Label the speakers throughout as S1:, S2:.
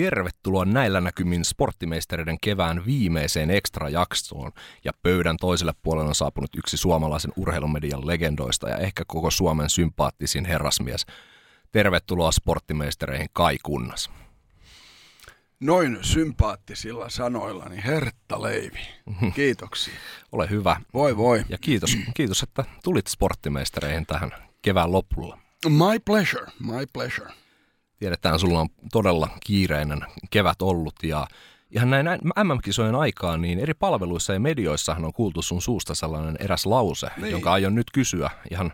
S1: Tervetuloa näillä näkymin sporttimeistereiden kevään viimeiseen extra-jaksoon. Ja pöydän toiselle puolelle on saapunut yksi suomalaisen urheilumedian legendoista ja ehkä koko Suomen sympaattisin herrasmies. Tervetuloa sporttimeistereihin Kai Kunnas.
S2: Noin sympaattisilla sanoillani Hertta Leivi. Kiitoksia.
S1: Ole hyvä.
S2: Voi voi.
S1: Ja kiitos, kiitos että tulit sporttimeistereihin tähän kevään lopulla.
S2: My pleasure, my pleasure.
S1: Tiedetään, sulla on todella kiireinen kevät ollut ja ihan näin MM-kisojen aikaan, niin eri palveluissa ja medioissahan on kuultu sun suusta sellainen eräs lause, niin. jonka aion nyt kysyä ihan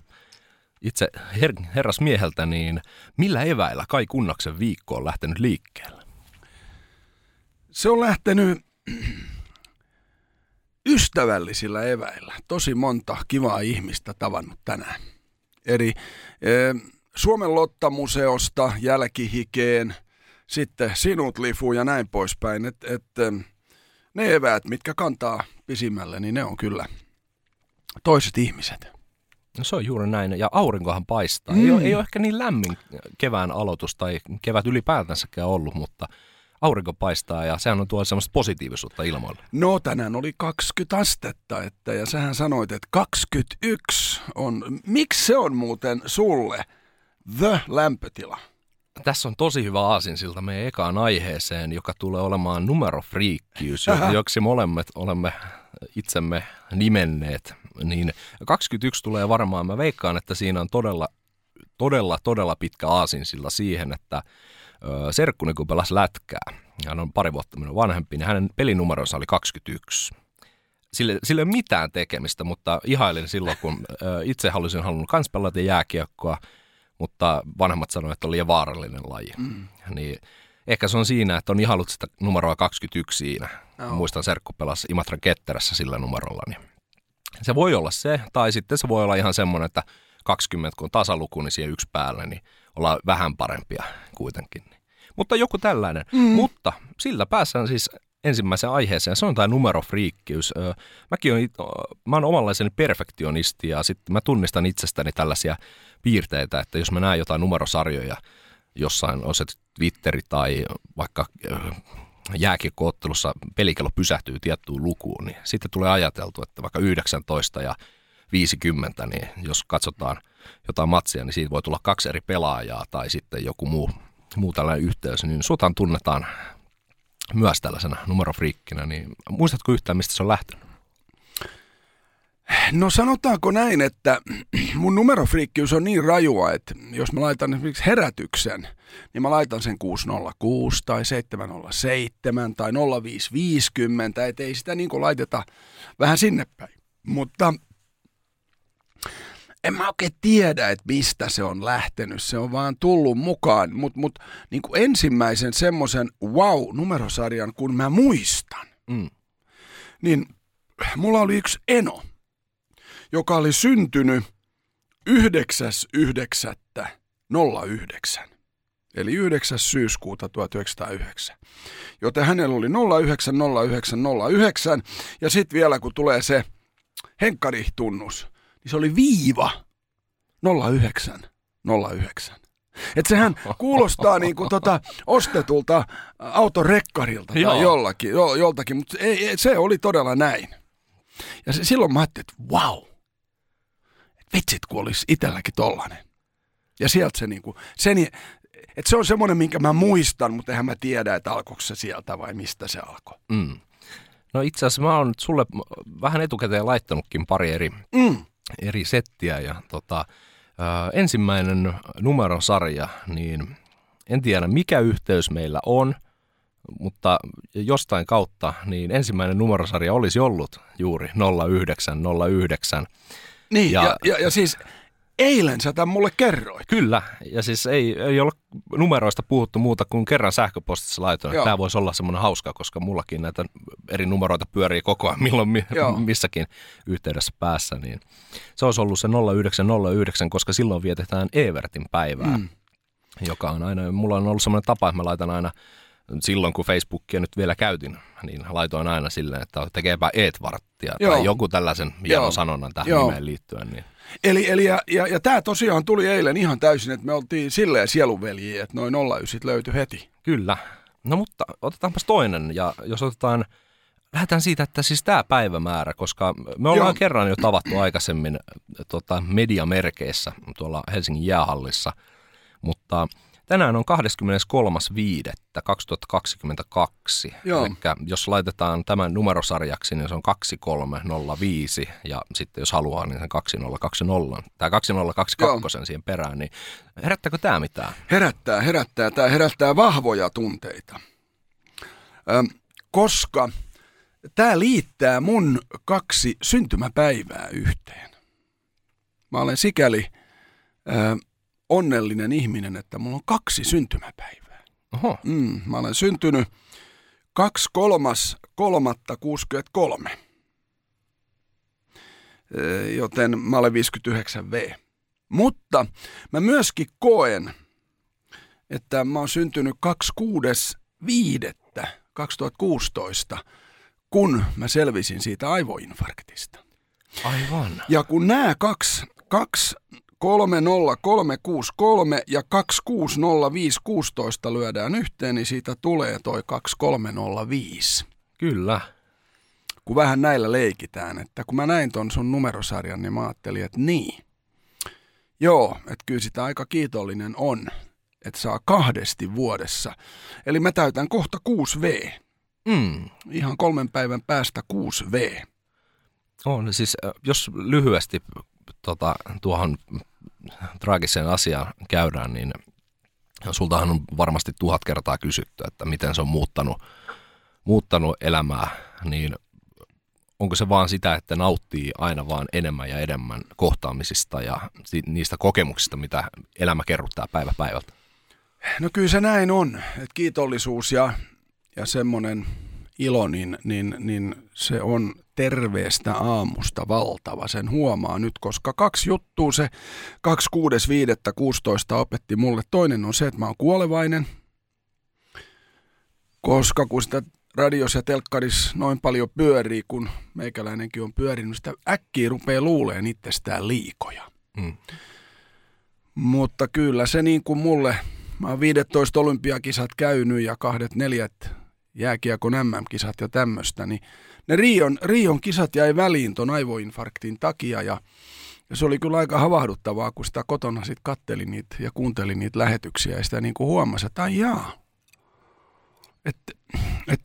S1: itse her- herrasmieheltä, niin millä eväillä Kai Kunnaksen viikko on lähtenyt liikkeelle?
S2: Se on lähtenyt ystävällisillä eväillä. Tosi monta kivaa ihmistä tavannut tänään. Eri eh, Suomen Lottamuseosta jälkihikeen, sitten sinut lifu ja näin poispäin. Et, et, ne eväät, mitkä kantaa pisimmälle, niin ne on kyllä toiset ihmiset.
S1: No se on juuri näin, ja aurinkohan paistaa. Mm. Ei, ole, ei ole ehkä niin lämmin kevään aloitus tai kevät ylipäätänsäkään ollut, mutta aurinko paistaa ja sehän on tuo semmoista positiivisuutta ilmoille.
S2: No tänään oli 20 astetta, että, ja sähän sanoit, että 21 on. Miksi se on muuten sulle the lämpötila?
S1: Tässä on tosi hyvä aasinsilta meidän ekaan aiheeseen, joka tulee olemaan numerofriikkiys, joksi molemmat olemme itsemme nimenneet. Niin 21 tulee varmaan, mä veikkaan, että siinä on todella, todella, todella pitkä aasinsilla siihen, että serkkuni kun pelasi lätkää, hän on pari vuotta minun vanhempi, niin hänen pelinumeronsa oli 21. Sille, sille ei ole mitään tekemistä, mutta ihailin silloin, kun itse halusin halunnut kans pelata jääkiekkoa, mutta vanhemmat sanoivat, että oli liian vaarallinen laji. Mm. Niin ehkä se on siinä, että on ihailut sitä numeroa 21 siinä. No. Muistan Serkku pelasi Imatran ketterässä sillä numerolla. Niin se voi olla se, tai sitten se voi olla ihan semmoinen, että 20, kun on tasaluku, niin siihen yksi päälle, niin ollaan vähän parempia kuitenkin. Mutta joku tällainen. Mm. Mutta sillä päässään siis ensimmäiseen aiheeseen. Se on tämä numerofriikkiys. Mäkin on, mä oon omanlaiseni perfektionisti ja sitten mä tunnistan itsestäni tällaisia piirteitä, että jos mä näen jotain numerosarjoja jossain, on se Twitteri tai vaikka jääkiekkoottelussa pelikello pysähtyy tiettyyn lukuun, niin sitten tulee ajateltu, että vaikka 19 ja 50, niin jos katsotaan jotain matsia, niin siitä voi tulla kaksi eri pelaajaa tai sitten joku muu, muu tällainen yhteys, niin sutan tunnetaan myös tällaisena numerofriikkinä, niin muistatko yhtään, mistä se on lähtenyt?
S2: No sanotaanko näin, että mun numerofriikkiys on niin rajua, että jos mä laitan esimerkiksi herätyksen, niin mä laitan sen 606 tai 707 tai 0550, että ei sitä niin kuin laiteta vähän sinne päin. Mutta en mä oikein tiedä, että mistä se on lähtenyt. Se on vaan tullut mukaan. Mutta mut, niin ensimmäisen semmoisen wow-numerosarjan, kun mä muistan, mm. niin mulla oli yksi Eno, joka oli syntynyt 9.9.09. Eli 9. syyskuuta 1909. Joten hänellä oli 090909 ja sitten vielä kun tulee se henkkari-tunnus, niin se oli viiva 09 09. Et sehän kuulostaa niinku tota ostetulta autorekkarilta tai Joo. jollakin, jo, joltakin, mutta se oli todella näin. Ja se, silloin mä ajattelin, että wow, vitsit kun olisi itselläkin tollanen. Ja sieltä se niinku, sen, että se on semmoinen, minkä mä muistan, mutta eihän mä tiedä, että alkoiko se sieltä vai mistä se alkoi. Mm.
S1: No itse asiassa mä oon sulle vähän etukäteen laittanutkin pari eri mm eri settiä ja tota, ää, ensimmäinen numerosarja, niin en tiedä mikä yhteys meillä on, mutta jostain kautta niin ensimmäinen numerosarja olisi ollut juuri 0909.
S2: Niin, ja, ja, ja, ja siis Eilen sä tämän mulle kerroit.
S1: Kyllä, ja siis ei, ei ole numeroista puhuttu muuta kuin kerran sähköpostissa laitoin. Tämä voisi olla semmoinen hauska, koska mullakin näitä eri numeroita pyörii koko ajan milloin mi- missäkin yhteydessä päässä. Niin se olisi ollut se 0909, koska silloin vietetään Evertin päivää, mm. joka on aina, mulla on ollut semmoinen tapa, että mä laitan aina silloin kun Facebookia nyt vielä käytin, niin laitoin aina silleen, että tekeepä Eetvarttia tai joku tällaisen hienon sanonnan tähän Joo. nimeen liittyen. Niin
S2: Eli, eli ja, ja, ja tämä tosiaan tuli eilen ihan täysin, että me oltiin silleen sielunveljiä, että noin 09 löytyi heti.
S1: Kyllä, No mutta otetaanpas toinen, ja jos otetaan, lähdetään siitä, että siis tämä päivämäärä, koska me ollaan Joo. kerran jo tavattu aikaisemmin tota, mediamerkeissä tuolla Helsingin jäähallissa, mutta tänään on 23.5.2022. Joo. Eli jos laitetaan tämän numerosarjaksi, niin se on 2305 ja sitten jos haluaa, niin sen 2020 tai 2022 Joo. siihen perään, niin herättääkö tämä mitään?
S2: Herättää, herättää. Tämä herättää vahvoja tunteita, Ö, koska tämä liittää mun kaksi syntymäpäivää yhteen. Mä olen sikäli ö, onnellinen ihminen, että mulla on kaksi syntymäpäivää.
S1: Oho.
S2: Mm, mä olen syntynyt 2.3.63. Joten mä olen 59V. Mutta mä myöskin koen, että mä oon syntynyt 26.5.2016, kun mä selvisin siitä aivoinfarktista.
S1: Aivan.
S2: Ja kun nämä kaksi, kaksi 30363 ja 260516 lyödään yhteen, niin siitä tulee toi 2305.
S1: Kyllä.
S2: Kun vähän näillä leikitään, että kun mä näin ton sun numerosarjan, niin mä ajattelin, että niin. Joo, että kyllä sitä aika kiitollinen on, että saa kahdesti vuodessa. Eli mä täytän kohta 6V.
S1: Mm.
S2: Ihan kolmen päivän päästä 6V.
S1: On, siis jos lyhyesti tota, tuohon traagiseen asiaan käydään, niin sultahan on varmasti tuhat kertaa kysytty, että miten se on muuttanut, muuttanut elämää, niin onko se vaan sitä, että nauttii aina vaan enemmän ja enemmän kohtaamisista ja niistä kokemuksista, mitä elämä kerrottaa päivä päivältä?
S2: No kyllä se näin on, että kiitollisuus ja, ja semmoinen ilo, niin, niin, niin se on terveestä aamusta valtava. Sen huomaa nyt, koska kaksi juttua se 26.5.16 opetti mulle. Toinen on se, että mä oon kuolevainen, koska kun sitä radios ja telkkaris noin paljon pyörii, kun meikäläinenkin on pyörinyt, sitä äkkiä rupeaa luuleen itsestään liikoja.
S1: Mm.
S2: Mutta kyllä se niin kuin mulle, mä oon 15 olympiakisat käynyt ja kahdet neljät jääkiekon MM-kisat ja tämmöistä, niin ne Rion, Rion kisat jäi väliin ton aivoinfarktin takia ja, ja se oli kyllä aika havahduttavaa, kun sitä kotona sitten katteli niitä ja kuunteli niitä lähetyksiä ja sitä niin kuin huomasi, että jaa, että et,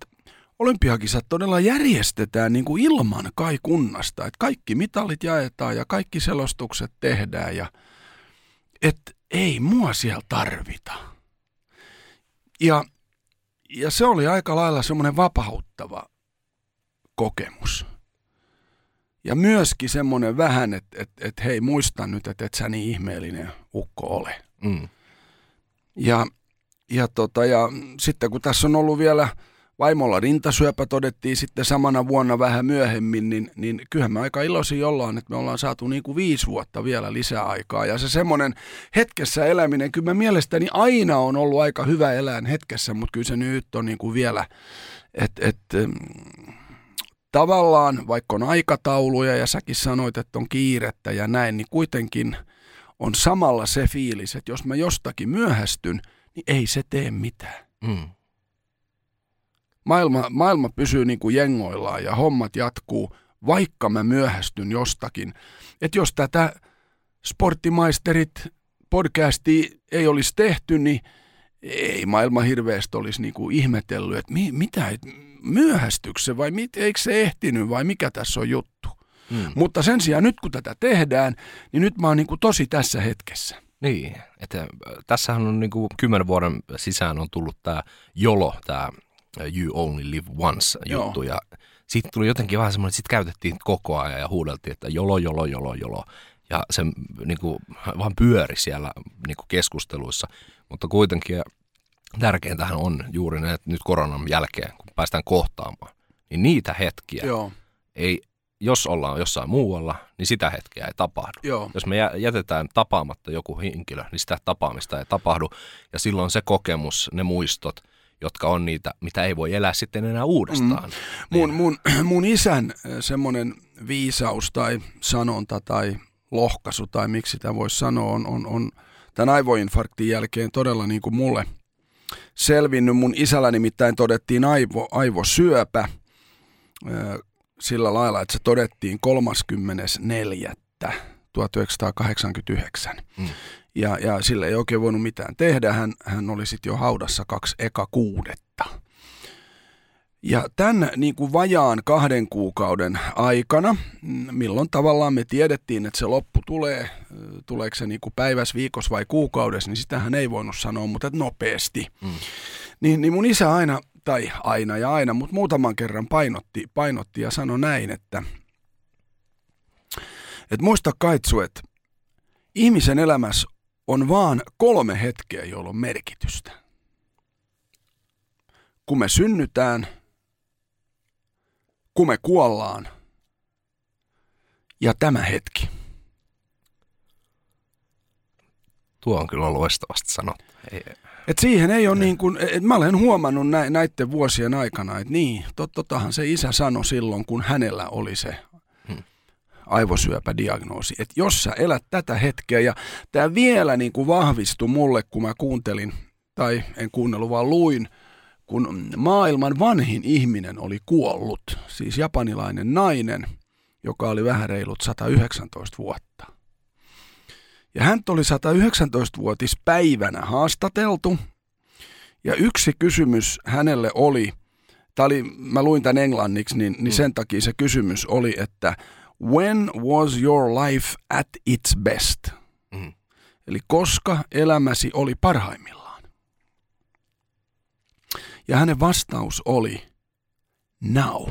S2: olympiakisat todella järjestetään niin kuin ilman kai kunnasta, että kaikki mitalit jaetaan ja kaikki selostukset tehdään ja että ei mua siellä tarvita. Ja ja se oli aika lailla semmoinen vapauttava kokemus. Ja myöskin semmoinen vähän, että et, et, hei muista nyt, että et sä niin ihmeellinen ukko ole.
S1: Mm.
S2: Ja, ja, tota, ja sitten kun tässä on ollut vielä vaimolla rintasyöpä todettiin sitten samana vuonna vähän myöhemmin, niin, niin kyllähän me aika iloisia ollaan, että me ollaan saatu niin kuin viisi vuotta vielä lisää aikaa. Ja se semmoinen hetkessä eläminen, kyllä mä mielestäni aina on ollut aika hyvä elää hetkessä, mutta kyllä se nyt on niin kuin vielä, että et, tavallaan vaikka on aikatauluja ja säkin sanoit, että on kiirettä ja näin, niin kuitenkin on samalla se fiilis, että jos mä jostakin myöhästyn, niin ei se tee mitään.
S1: Mm
S2: maailma, maailma pysyy niin kuin jengoillaan ja hommat jatkuu, vaikka mä myöhästyn jostakin. Että jos tätä sporttimaisterit podcasti ei olisi tehty, niin ei maailma hirveästi olisi niin kuin ihmetellyt, että mi, mitä, et, myöhästyykö se vai mit, eikö se ehtinyt vai mikä tässä on juttu. Hmm. Mutta sen sijaan nyt kun tätä tehdään, niin nyt mä oon niin kuin tosi tässä hetkessä.
S1: Niin, että tässähän on niin kuin kymmenen vuoden sisään on tullut tämä jolo, tämä You Only Live Once juttu. Joo. Ja sitten tuli jotenkin vähän semmoinen, että sitten käytettiin koko ajan ja huudeltiin, että jolo, jolo, jolo, jolo. Ja se niin kuin, vaan pyöri siellä niin kuin keskusteluissa. Mutta kuitenkin tärkeintähän on juuri ne, että nyt koronan jälkeen, kun päästään kohtaamaan, niin niitä hetkiä
S2: Joo.
S1: ei, jos ollaan jossain muualla, niin sitä hetkeä ei tapahdu.
S2: Joo.
S1: Jos me jätetään tapaamatta joku henkilö, niin sitä tapaamista ei tapahdu. Ja silloin se kokemus, ne muistot – jotka on niitä, mitä ei voi elää sitten enää uudestaan. Mm.
S2: Mun, niin. mun, mun isän äh, semmoinen viisaus tai sanonta tai lohkaisu tai miksi sitä voisi sanoa on, on, on tämän aivoinfarktin jälkeen todella niin kuin mulle selvinnyt. Mun isällä nimittäin todettiin aivo, aivosyöpä sillä lailla, että se todettiin 34. 1989. Mm. Ja, ja sille ei oikein voinut mitään tehdä. Hän, hän oli sitten jo haudassa kaksi eka kuudetta. Ja tämän niin kuin vajaan kahden kuukauden aikana, milloin tavallaan me tiedettiin, että se loppu tulee, tuleeko se niin kuin päivässä, viikossa vai kuukaudessa, niin sitähän ei voinut sanoa, mutta nopeasti. Mm. Niin, niin mun isä aina, tai aina ja aina, mutta muutaman kerran painotti, painotti ja sanoi näin, että, että muista Kaitsu, että ihmisen elämässä on vaan kolme hetkeä, joilla on merkitystä. Kun me synnytään – kun me kuollaan. Ja tämä hetki.
S1: Tuo on kyllä loistavasti sanottu. Ei.
S2: Et siihen ei ole niin kuin, et mä olen huomannut nä, näiden vuosien aikana, että niin, tot, totahan se isä sanoi silloin, kun hänellä oli se. Aivosyöpädiagnoosi, että jos sä elät tätä hetkeä, ja tämä vielä niin kuin vahvistui mulle, kun mä kuuntelin, tai en kuunnellut, vaan luin – kun maailman vanhin ihminen oli kuollut, siis japanilainen nainen, joka oli vähän reilut 119 vuotta. Ja hän oli 119-vuotispäivänä haastateltu, ja yksi kysymys hänelle oli, tämä oli, mä luin tämän englanniksi, niin, niin sen takia se kysymys oli, että when was your life at its best? Mm. Eli koska elämäsi oli parhaimmillaan? Ja hänen vastaus oli, now.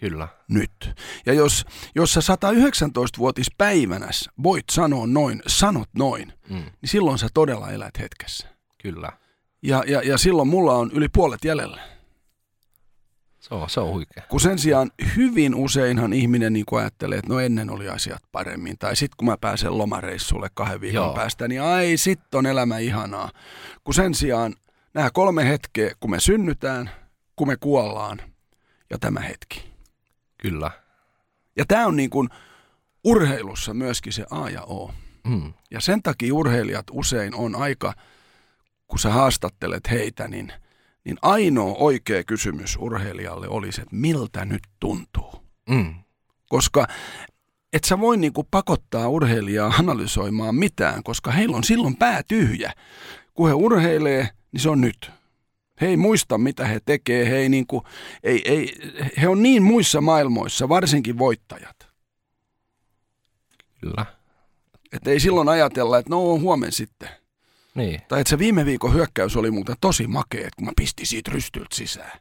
S1: Kyllä.
S2: Nyt. Ja jos, jos sä 119-vuotispäivänäs voit sanoa noin, sanot noin, mm. niin silloin sä todella elät hetkessä.
S1: Kyllä.
S2: Ja, ja, ja silloin mulla on yli puolet jäljellä.
S1: Se on, se on huikea.
S2: Kun sen sijaan hyvin useinhan ihminen niin ajattelee, että no ennen oli asiat paremmin. Tai sitten kun mä pääsen lomareissulle kahden viikon Joo. päästä, niin ai sit on elämä ihanaa. Kun sen sijaan – nämä kolme hetkeä, kun me synnytään, kun me kuollaan ja tämä hetki.
S1: Kyllä.
S2: Ja tämä on niin kuin urheilussa myöskin se A ja O. Mm. Ja sen takia urheilijat usein on aika, kun sä haastattelet heitä, niin, niin ainoa oikea kysymys urheilijalle olisi, että miltä nyt tuntuu. Mm. Koska et sä voi niinku pakottaa urheilijaa analysoimaan mitään, koska heillä on silloin pää tyhjä. Kun he urheilee, niin se on nyt. He ei muista, mitä he tekee. He, ei niin kuin, ei, ei, he on niin muissa maailmoissa, varsinkin voittajat.
S1: Kyllä.
S2: Että ei silloin ajatella, että no huomen sitten.
S1: Niin.
S2: Tai että se viime viikon hyökkäys oli muuten tosi makea, kun mä pistin siitä rystyltä sisään.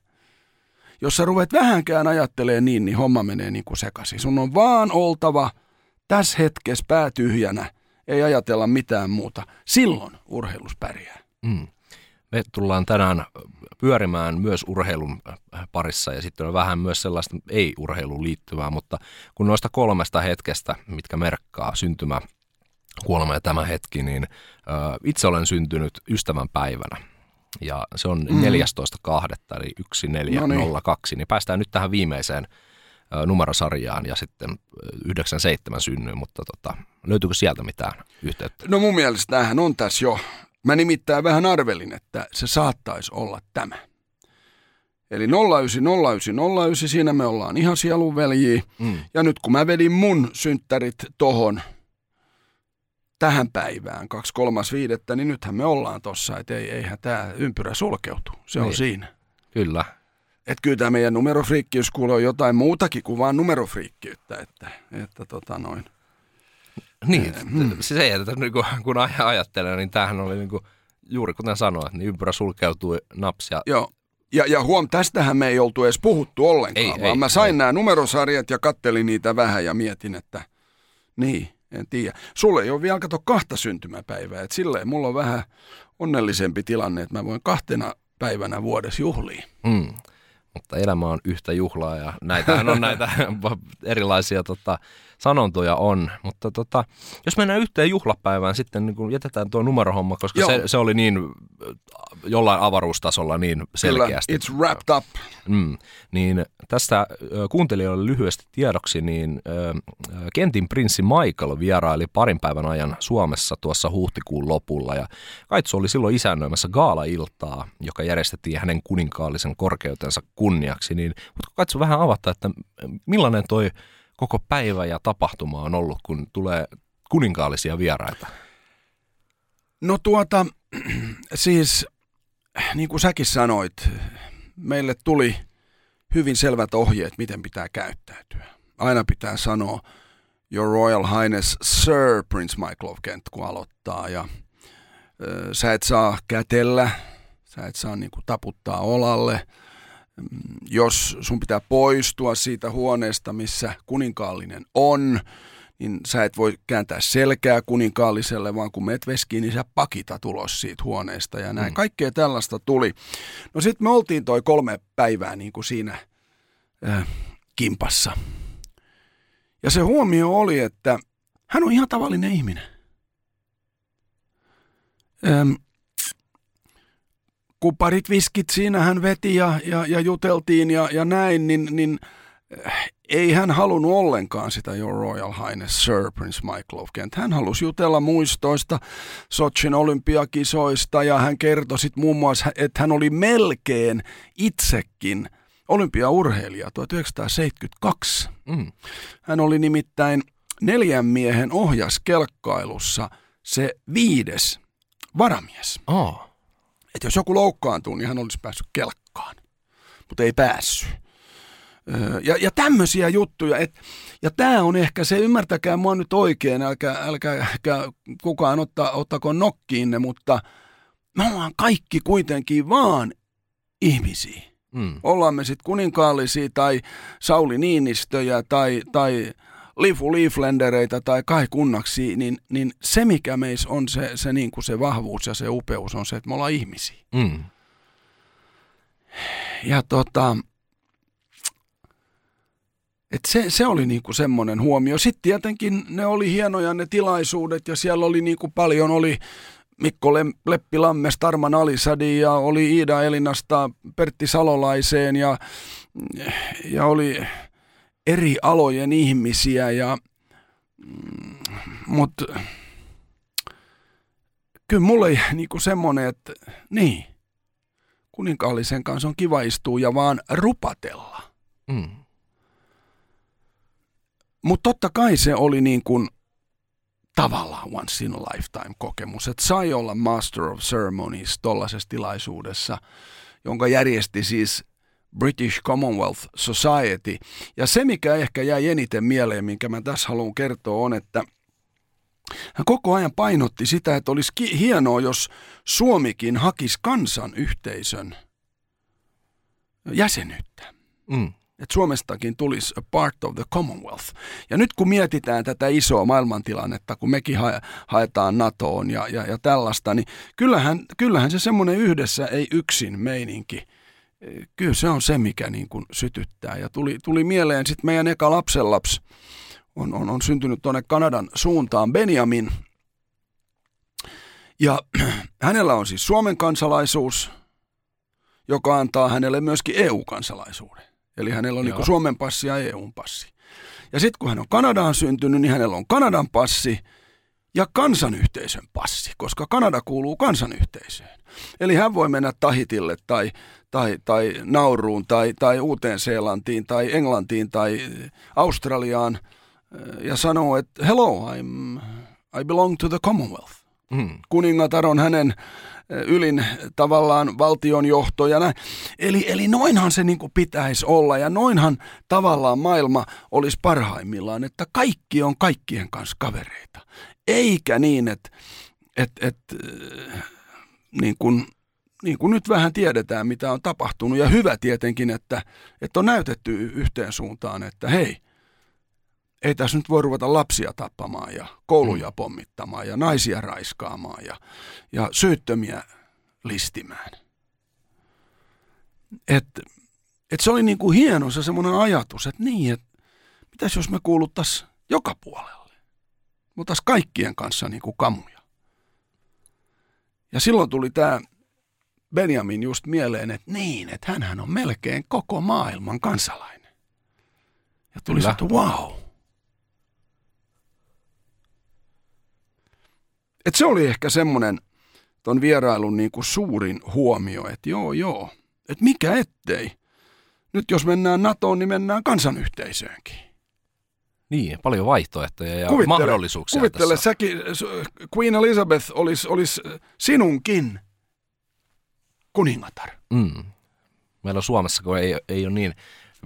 S2: Jos sä ruvet vähänkään ajattelee niin, niin homma menee niin kuin sekaisin. Sun on vaan oltava tässä hetkessä päätyhjänä, ei ajatella mitään muuta. Silloin urheilus pärjää. Mm.
S1: Me tullaan tänään pyörimään myös urheilun parissa ja sitten on vähän myös sellaista ei-urheiluun liittyvää, mutta kun noista kolmesta hetkestä, mitkä merkkaa syntymä, kuolema ja tämä hetki, niin itse olen syntynyt ystävän päivänä. Ja se on mm. 14.2. eli 1402, niin. niin päästään nyt tähän viimeiseen numerosarjaan ja sitten 97 synnyin, mutta tota, löytyykö sieltä mitään yhteyttä?
S2: No mun mielestä tämähän on tässä jo Mä nimittäin vähän arvelin, että se saattaisi olla tämä. Eli 090909, siinä me ollaan ihan sielunveljiä. Mm. Ja nyt kun mä vedin mun synttärit tohon tähän päivään, 2.3.5., niin nythän me ollaan tossa, että ei, eihän tämä ympyrä sulkeutu. Se niin. on siinä.
S1: Kyllä.
S2: Että kyllä tämä meidän numerofriikkiys kuuluu jotain muutakin kuin vaan numerofriikkiyttä, että, että tota noin –
S1: niin, mm. se, että niin kuin, kun ajattelen, niin tämähän oli niin kuin, juuri kuten sanoit, niin ympyrä sulkeutui napsia.
S2: Joo, ja, ja huom, tästähän me ei oltu edes puhuttu ollenkaan, ei, vaan ei, mä sain ei. nämä numerosarjat ja kattelin niitä vähän ja mietin, että niin, en tiedä. Sulle ei ole vielä kato kahta syntymäpäivää, että silleen mulla on vähän onnellisempi tilanne, että mä voin kahtena päivänä vuodessa juhliin. Mm.
S1: Mutta elämä on yhtä juhlaa ja näitähän on näitä erilaisia tota, sanontoja on. Mutta tota, jos mennään yhteen juhlapäivään sitten, niin kun jätetään tuo numerohomma, koska se, se, oli niin jollain avaruustasolla niin selkeästi.
S2: Kyllä, it's wrapped up.
S1: Mm, niin tästä kuuntelijoille lyhyesti tiedoksi, niin Kentin prinssi Michael vieraili parin päivän ajan Suomessa tuossa huhtikuun lopulla ja Kaitsu oli silloin isännöimässä gaala-iltaa, joka järjestettiin hänen kuninkaallisen korkeutensa kunniaksi, niin mutta Kaitsu vähän avata, että millainen toi koko päivä ja tapahtuma on ollut, kun tulee kuninkaallisia vieraita?
S2: No tuota, siis niin kuin säkin sanoit, meille tuli hyvin selvät ohjeet, miten pitää käyttäytyä. Aina pitää sanoa Your Royal Highness Sir Prince Michael of Kent, kun aloittaa. Ja ö, sä et saa kätellä, sä et saa niin kuin, taputtaa olalle. Mm, jos sun pitää poistua siitä huoneesta, missä kuninkaallinen on, niin sä et voi kääntää selkää kuninkaalliselle, vaan kun meet veskiin, niin sä pakita tulos siitä huoneesta ja näin. Mm. Kaikkea tällaista tuli. No sitten me oltiin toi kolme päivää niin kuin siinä äh, kimpassa. Ja se huomio oli, että hän on ihan tavallinen ihminen. Ähm, kun parit viskit siinä hän veti ja, ja, ja juteltiin ja, ja näin, niin, niin äh, ei hän halunnut ollenkaan sitä Your Royal Highness Sir Prince Michael of Kent. Hän halusi jutella muistoista Sochin olympiakisoista ja hän kertoi sitten muun muassa, että hän oli melkein itsekin olympiaurheilija 1972. Mm. Hän oli nimittäin neljän miehen ohjaskelkkailussa se viides varamies.
S1: Oh.
S2: Et jos joku loukkaantuu, niin hän olisi päässyt kelkkaan, mutta ei päässyt. Ja, ja tämmöisiä juttuja. Et, ja tämä on ehkä se, ymmärtäkää mua nyt oikein, älkää, älkää, älkää kukaan otta, ottako nokkiinne, mutta me ollaan kaikki kuitenkin vaan ihmisiä. Mm. Ollaan me sitten kuninkaallisia tai Sauli Niinistöjä tai, tai Lifu Leaflendereitä tai Kai Kunnaksi, niin, niin se mikä meissä on se, se, niin kuin se vahvuus ja se upeus on se, että me ollaan ihmisiä. Mm. Ja tota, et se, se oli niinku semmoinen huomio. Sitten tietenkin ne oli hienoja ne tilaisuudet ja siellä oli niinku paljon, oli Mikko Leppilamme, Tarman Alisadi ja oli Iida Elinasta Pertti Salolaiseen ja, ja oli eri alojen ihmisiä ja mm, mutta kyllä mulle niinku semmoinen, että niin, kuninkaallisen kanssa on kiva istua ja vaan rupatella. Mm. Mutta totta kai se oli niin kuin tavallaan once in a lifetime kokemus, että sai olla Master of Ceremonies tuollaisessa tilaisuudessa, jonka järjesti siis British Commonwealth Society. Ja se, mikä ehkä jäi eniten mieleen, minkä mä tässä haluan kertoa, on, että hän koko ajan painotti sitä, että olisi hienoa, jos Suomikin hakisi kansanyhteisön jäsenyyttä. Mm että Suomestakin tulisi a part of the Commonwealth. Ja nyt kun mietitään tätä isoa maailmantilannetta, kun mekin ha- haetaan NATOon ja, ja, ja tällaista, niin kyllähän, kyllähän se semmoinen yhdessä ei yksin meininki, kyllä se on se, mikä niin kuin sytyttää. Ja tuli, tuli mieleen sitten meidän eka lapsenlaps, on, on, on syntynyt tuonne Kanadan suuntaan, Benjamin. Ja hänellä on siis Suomen kansalaisuus, joka antaa hänelle myöskin EU-kansalaisuuden. Eli hänellä on niin Suomen passi ja EUn passi. Ja sitten kun hän on Kanadaan syntynyt, niin hänellä on Kanadan passi ja kansanyhteisön passi, koska Kanada kuuluu kansanyhteisöön. Eli hän voi mennä Tahitille tai, tai, tai Nauruun tai, tai Uuteen-Seelantiin tai Englantiin tai Australiaan eh, ja sanoa, että hello, I'm, I belong to the Commonwealth. Mm. Kuningatar on hänen ylin tavallaan valtionjohto ja näin. Eli, eli noinhan se niin pitäisi olla ja noinhan tavallaan maailma olisi parhaimmillaan, että kaikki on kaikkien kanssa kavereita. Eikä niin, että et, et, niin kuin, niin kuin nyt vähän tiedetään, mitä on tapahtunut. Ja hyvä tietenkin, että, että on näytetty yhteen suuntaan, että hei, ei tässä nyt voi ruveta lapsia tappamaan ja kouluja mm. pommittamaan ja naisia raiskaamaan ja, ja syyttömiä listimään. Et, et se oli niin kuin hieno se semmoinen ajatus, että niin, että mitäs jos me kuuluttaisiin joka puolelle. Mutta kaikkien kanssa niin kuin kamuja. Ja silloin tuli tämä Benjamin just mieleen, että niin, että hänhän on melkein koko maailman kansalainen. Ja tuli se, että wow. Et se oli ehkä semmoinen ton vierailun niin kuin suurin huomio, että joo joo, että mikä ettei. Nyt jos mennään NATOon, niin mennään kansanyhteisöönkin.
S1: Niin, paljon vaihtoehtoja ja kuvittele, mahdollisuuksia
S2: Kuvittele, tässä. säkin, Queen Elizabeth olisi, olisi sinunkin kuningatar.
S1: Mm. Meillä on Suomessa, kun ei, ei ole niin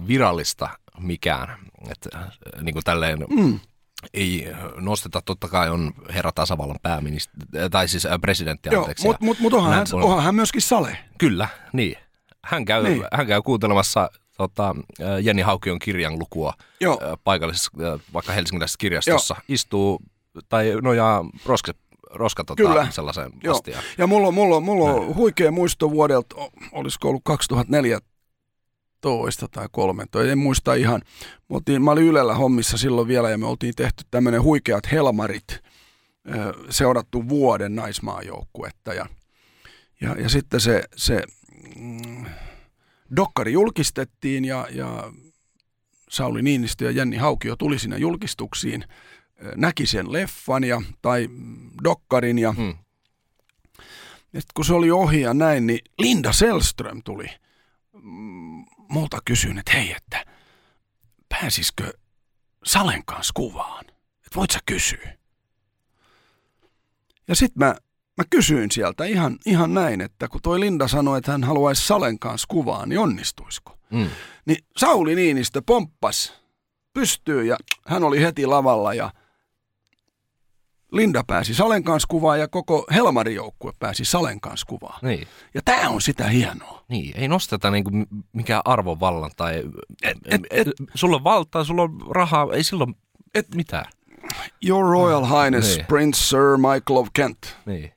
S1: virallista mikään, että äh, niin kuin tälleen mm. ei nosteta, totta kai on herra tasavallan pääministeri, tai siis äh, presidentti,
S2: Joo, mutta mut, mut onhan, hän, onhan hän myöskin sale.
S1: Kyllä, niin. Hän käy, niin. hän käy kuuntelemassa tota, Jenni Haukion kirjan lukua Joo. paikallisessa, vaikka helsingiläisessä kirjastossa. Joo. Istuu tai nojaa rosket roska tota, Kyllä. sellaiseen Joo. astiaan.
S2: Ja mulla on, mulla on, mulla on huikea muisto vuodelta, olisiko ollut 2014 tai 13, en muista ihan. Me oltiin, mä olin Ylellä hommissa silloin vielä ja me oltiin tehty tämmöinen huikeat helmarit, seurattu vuoden naismaajoukkuetta ja, ja, ja sitten se, se mm, dokkari julkistettiin ja, ja Sauli Niinistö ja Jenni Haukio tuli sinne julkistuksiin – näki sen leffan ja, tai dokkarin ja hmm. sitten kun se oli ohi ja näin, niin Linda Selström tuli multa kysyin, että hei, että pääsisikö Salen kanssa kuvaan? Että voit sä kysyä? Ja sitten mä, mä kysyin sieltä ihan, ihan näin, että kun toi Linda sanoi, että hän haluaisi Salen kanssa kuvaan, niin onnistuisiko? Mm. Niin Sauli Niinistö pomppas pystyy ja hän oli heti lavalla ja – Linda pääsi Salen kanssa kuvaan ja koko Helmarin joukkue pääsi Salen kanssa kuvaan.
S1: Niin.
S2: Ja tämä on sitä hienoa.
S1: Niin, ei nosteta niinku mikään arvovallan tai et, et, et, sulla on valtaa, sulla on rahaa, ei silloin et, mitään.
S2: Your Royal Highness niin. Prince Sir Michael of Kent.
S1: Niin.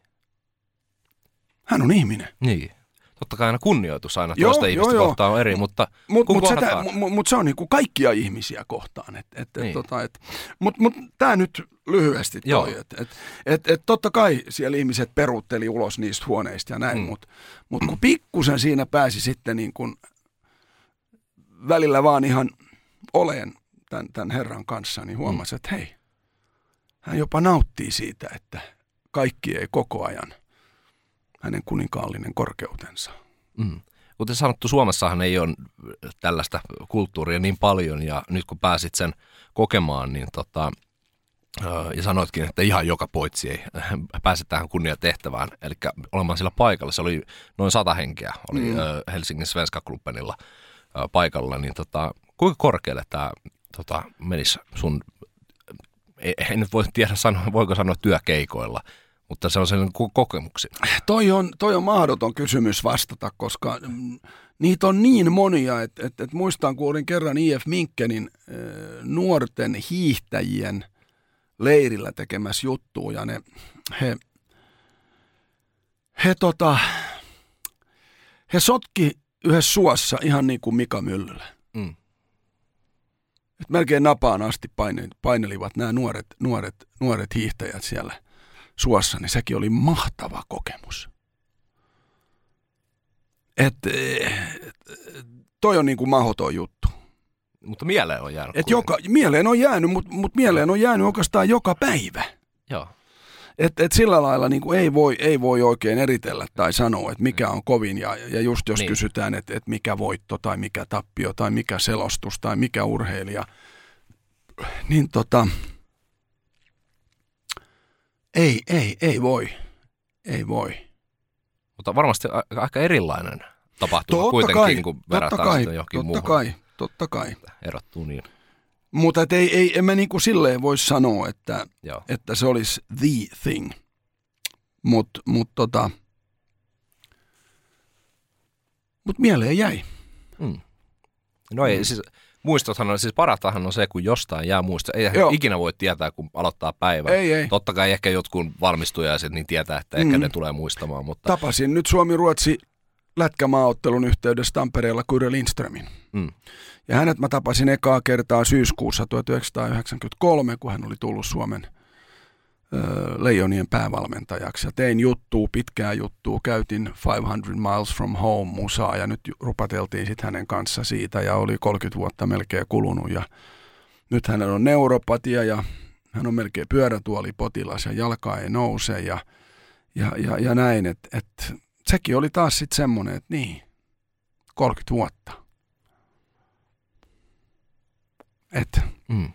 S2: Hän on ihminen.
S1: Niin totta kai aina kunnioitus aina joo, toista ihmistä joo, kohtaan on eri, mutta
S2: Mutta mut, mut, mut se on niinku kaikkia ihmisiä kohtaan. Et, et, niin. tota, et, mutta mut tämä nyt lyhyesti toi, että et, et, et totta kai siellä ihmiset peruutteli ulos niistä huoneista ja näin, mm. mutta mut kun pikkusen siinä pääsi sitten niin kun välillä vaan ihan oleen tämän, tämän herran kanssa, niin huomasi, mm. että hei, hän jopa nauttii siitä, että kaikki ei koko ajan – hänen kuninkaallinen korkeutensa.
S1: Mm. Kuten sanottu, Suomessahan ei ole tällaista kulttuuria niin paljon ja nyt kun pääsit sen kokemaan, niin tota, ja sanoitkin, että ihan joka poitsi ei pääse tähän kunniatehtävään, eli olemaan sillä paikalla. Se oli noin sata henkeä, oli mm. Helsingin Svenska Klubbenilla paikalla, niin tota, kuinka korkealle tämä tota, menisi sun, en nyt voi tiedä sanoa, voiko sanoa työkeikoilla, mutta se on sellainen kokemuksi.
S2: Toi on, toi on mahdoton kysymys vastata, koska mm, niitä on niin monia, että et, et muistan, kun olin kerran IF Minkkenin äh, nuorten hiihtäjien leirillä tekemässä juttua, ja ne, he, he, tota, he sotki yhdessä suossa ihan niin kuin Mika Myllylä. Mm. Et melkein napaan asti painelivat nämä nuoret, nuoret, nuoret hiihtäjät siellä – suossa, niin sekin oli mahtava kokemus. Et, toi on niin kuin mahoton juttu.
S1: Mutta mieleen on jäänyt.
S2: Et joka, mieleen on jäänyt, mutta mut mieleen on jäänyt oikeastaan joka päivä.
S1: Joo.
S2: Et, et sillä lailla niin kuin ei, voi, ei voi oikein eritellä tai sanoa, että mikä on kovin. Ja, ja just jos niin. kysytään, että, että mikä voitto tai mikä tappio tai mikä selostus tai mikä urheilija, niin tota, ei, ei, ei voi. Ei voi.
S1: Mutta varmasti aika erilainen tapahtuma totta kuitenkin, kai, kun verrataan kai, sitä johonkin
S2: totta
S1: muuhun.
S2: Kai, totta kai.
S1: Erottuu niin.
S2: Mutta et ei, ei, en mä niin kuin silleen voi sanoa, että, että se olisi the thing. Mutta mut tota, mut mieleen jäi. Mm.
S1: No ei, mm. siis muistothan on, siis paratahan on se, kun jostain jää muista. Ei Joo. ikinä voi tietää, kun aloittaa päivän.
S2: Ei, ei.
S1: Totta kai ehkä jotkut valmistujaiset niin tietää, että ehkä mm. ne tulee muistamaan. Mutta...
S2: Tapasin nyt Suomi-Ruotsi lätkämaaottelun yhteydessä Tampereella Kyrö Lindströmin. Mm. Ja hänet mä tapasin ekaa kertaa syyskuussa 1993, kun hän oli tullut Suomen Leijonien päävalmentajaksi ja tein juttua, pitkää juttua, käytin 500 Miles from Home musaa ja nyt rupateltiin sitten hänen kanssa siitä ja oli 30 vuotta melkein kulunut ja nyt hänellä on neuropatia ja hän on melkein pyörätuolipotilas ja jalka ei nouse ja, ja, ja, ja näin, että et, sekin oli taas sitten semmoinen, että niin, 30 vuotta. Että mm.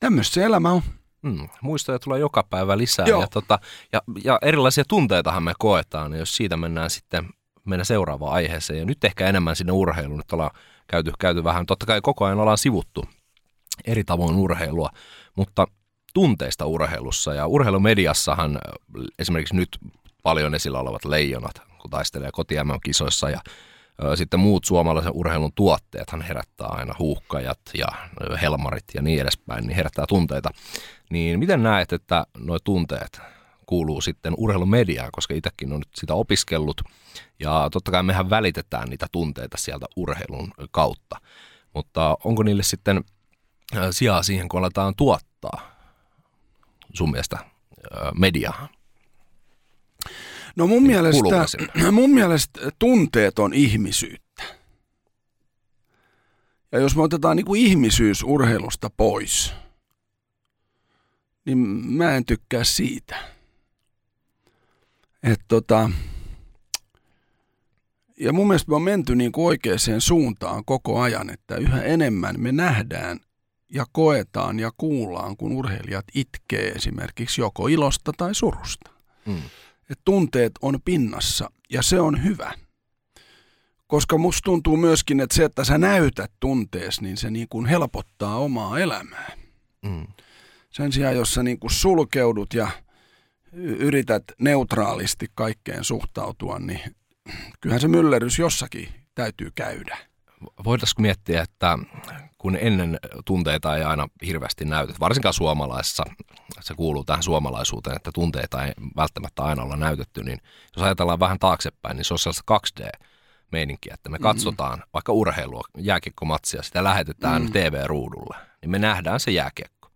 S2: tämmöistä se elämä on.
S1: Mm, muistoja tulee joka päivä lisää ja, tota, ja, ja erilaisia tunteitahan me koetaan, ja jos siitä mennään sitten mennä seuraavaan aiheeseen. Ja nyt ehkä enemmän sinne urheiluun, nyt ollaan käyty, käyty vähän, totta kai koko ajan ollaan sivuttu eri tavoin urheilua, mutta tunteista urheilussa ja urheilumediassahan esimerkiksi nyt paljon esillä olevat leijonat, kun taistelee koti kisoissa ja sitten muut suomalaisen urheilun tuotteethan herättää aina huuhkajat ja helmarit ja niin edespäin, niin herättää tunteita. Niin miten näet, että nuo tunteet kuuluu sitten urheilumediaan, koska itsekin on nyt sitä opiskellut ja totta kai mehän välitetään niitä tunteita sieltä urheilun kautta. Mutta onko niille sitten sijaa siihen, kun aletaan tuottaa sun mielestä mediaa?
S2: No mun, niin mielestä, mun mielestä tunteet on ihmisyyttä. Ja jos me otetaan niin kuin ihmisyys urheilusta pois, niin mä en tykkää siitä. Että tota, ja mun mielestä me on menty niin kuin oikeaan suuntaan koko ajan, että yhä enemmän me nähdään ja koetaan ja kuullaan, kun urheilijat itkee esimerkiksi joko ilosta tai surusta. Mm että tunteet on pinnassa ja se on hyvä. Koska musta tuntuu myöskin, että se, että sä näytät tuntees, niin se niin kuin helpottaa omaa elämää. Mm. Sen sijaan, jos sä niin kuin sulkeudut ja yrität neutraalisti kaikkeen suhtautua, niin kyllähän se myllerys jossakin täytyy käydä
S1: voitaisiinko miettiä, että kun ennen tunteita ei aina hirveästi näytetä, varsinkaan suomalaisessa, se kuuluu tähän suomalaisuuteen, että tunteita ei välttämättä aina olla näytetty, niin jos ajatellaan vähän taaksepäin, niin se on sellaista 2D-meininkiä, että me mm-hmm. katsotaan vaikka urheilua, jääkiekkomatsia, sitä lähetetään mm-hmm. TV-ruudulle, niin me nähdään se jääkiekko.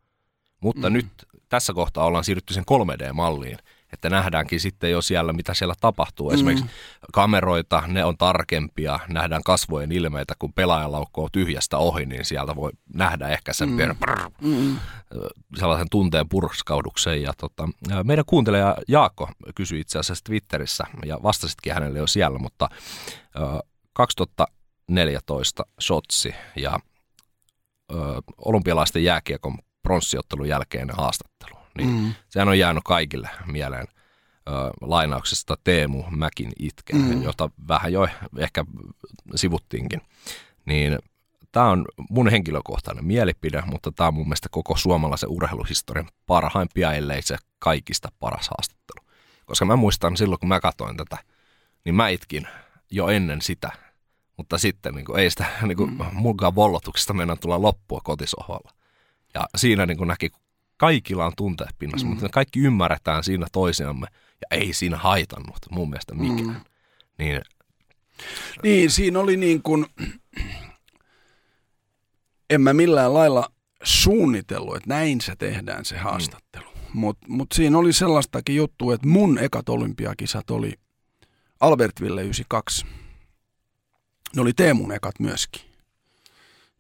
S1: Mutta mm-hmm. nyt tässä kohtaa ollaan siirrytty sen 3D-malliin, että nähdäänkin sitten jo siellä, mitä siellä tapahtuu. Esimerkiksi mm. kameroita, ne on tarkempia, nähdään kasvojen ilmeitä, kun pelaaja laukkoo tyhjästä ohi, niin sieltä voi nähdä ehkä sen mm. mm. sellaisen tunteen purskauduksen. Ja tota, meidän kuuntelija Jaakko kysyi itse asiassa Twitterissä, ja vastasitkin hänelle jo siellä, mutta äh, 2014 Shotsi ja äh, olympialaisten jääkiekon pronssiottelun jälkeinen haastattelu niin mm. sehän on jäänyt kaikille mieleen ö, lainauksesta Teemu Mäkin itke, mm. jota vähän jo ehkä sivuttiinkin. Niin tämä on mun henkilökohtainen mielipide, mutta tämä on mun mielestä koko suomalaisen urheiluhistorian parhaimpia, ellei se kaikista paras haastattelu. Koska mä muistan silloin, kun mä katsoin tätä, niin mä itkin jo ennen sitä, mutta sitten niin kuin, ei sitä niin kuin, mm. mulkaan vollotuksesta mennä tulla loppua kotisohvalla. Ja siinä niin kuin näki, kaikilla on tunteet pinnassa, mm. mutta me kaikki ymmärretään siinä toisiamme ja ei siinä haitannut mun mielestä mikään. Mm. Niin,
S2: niin, siinä oli niin kuin, en mä millään lailla suunnitellut, että näin se tehdään se haastattelu. Mm. Mutta mut siinä oli sellaistakin juttua, että mun ekat olympiakisat oli Albertville 92. Ne oli Teemun ekat myöskin.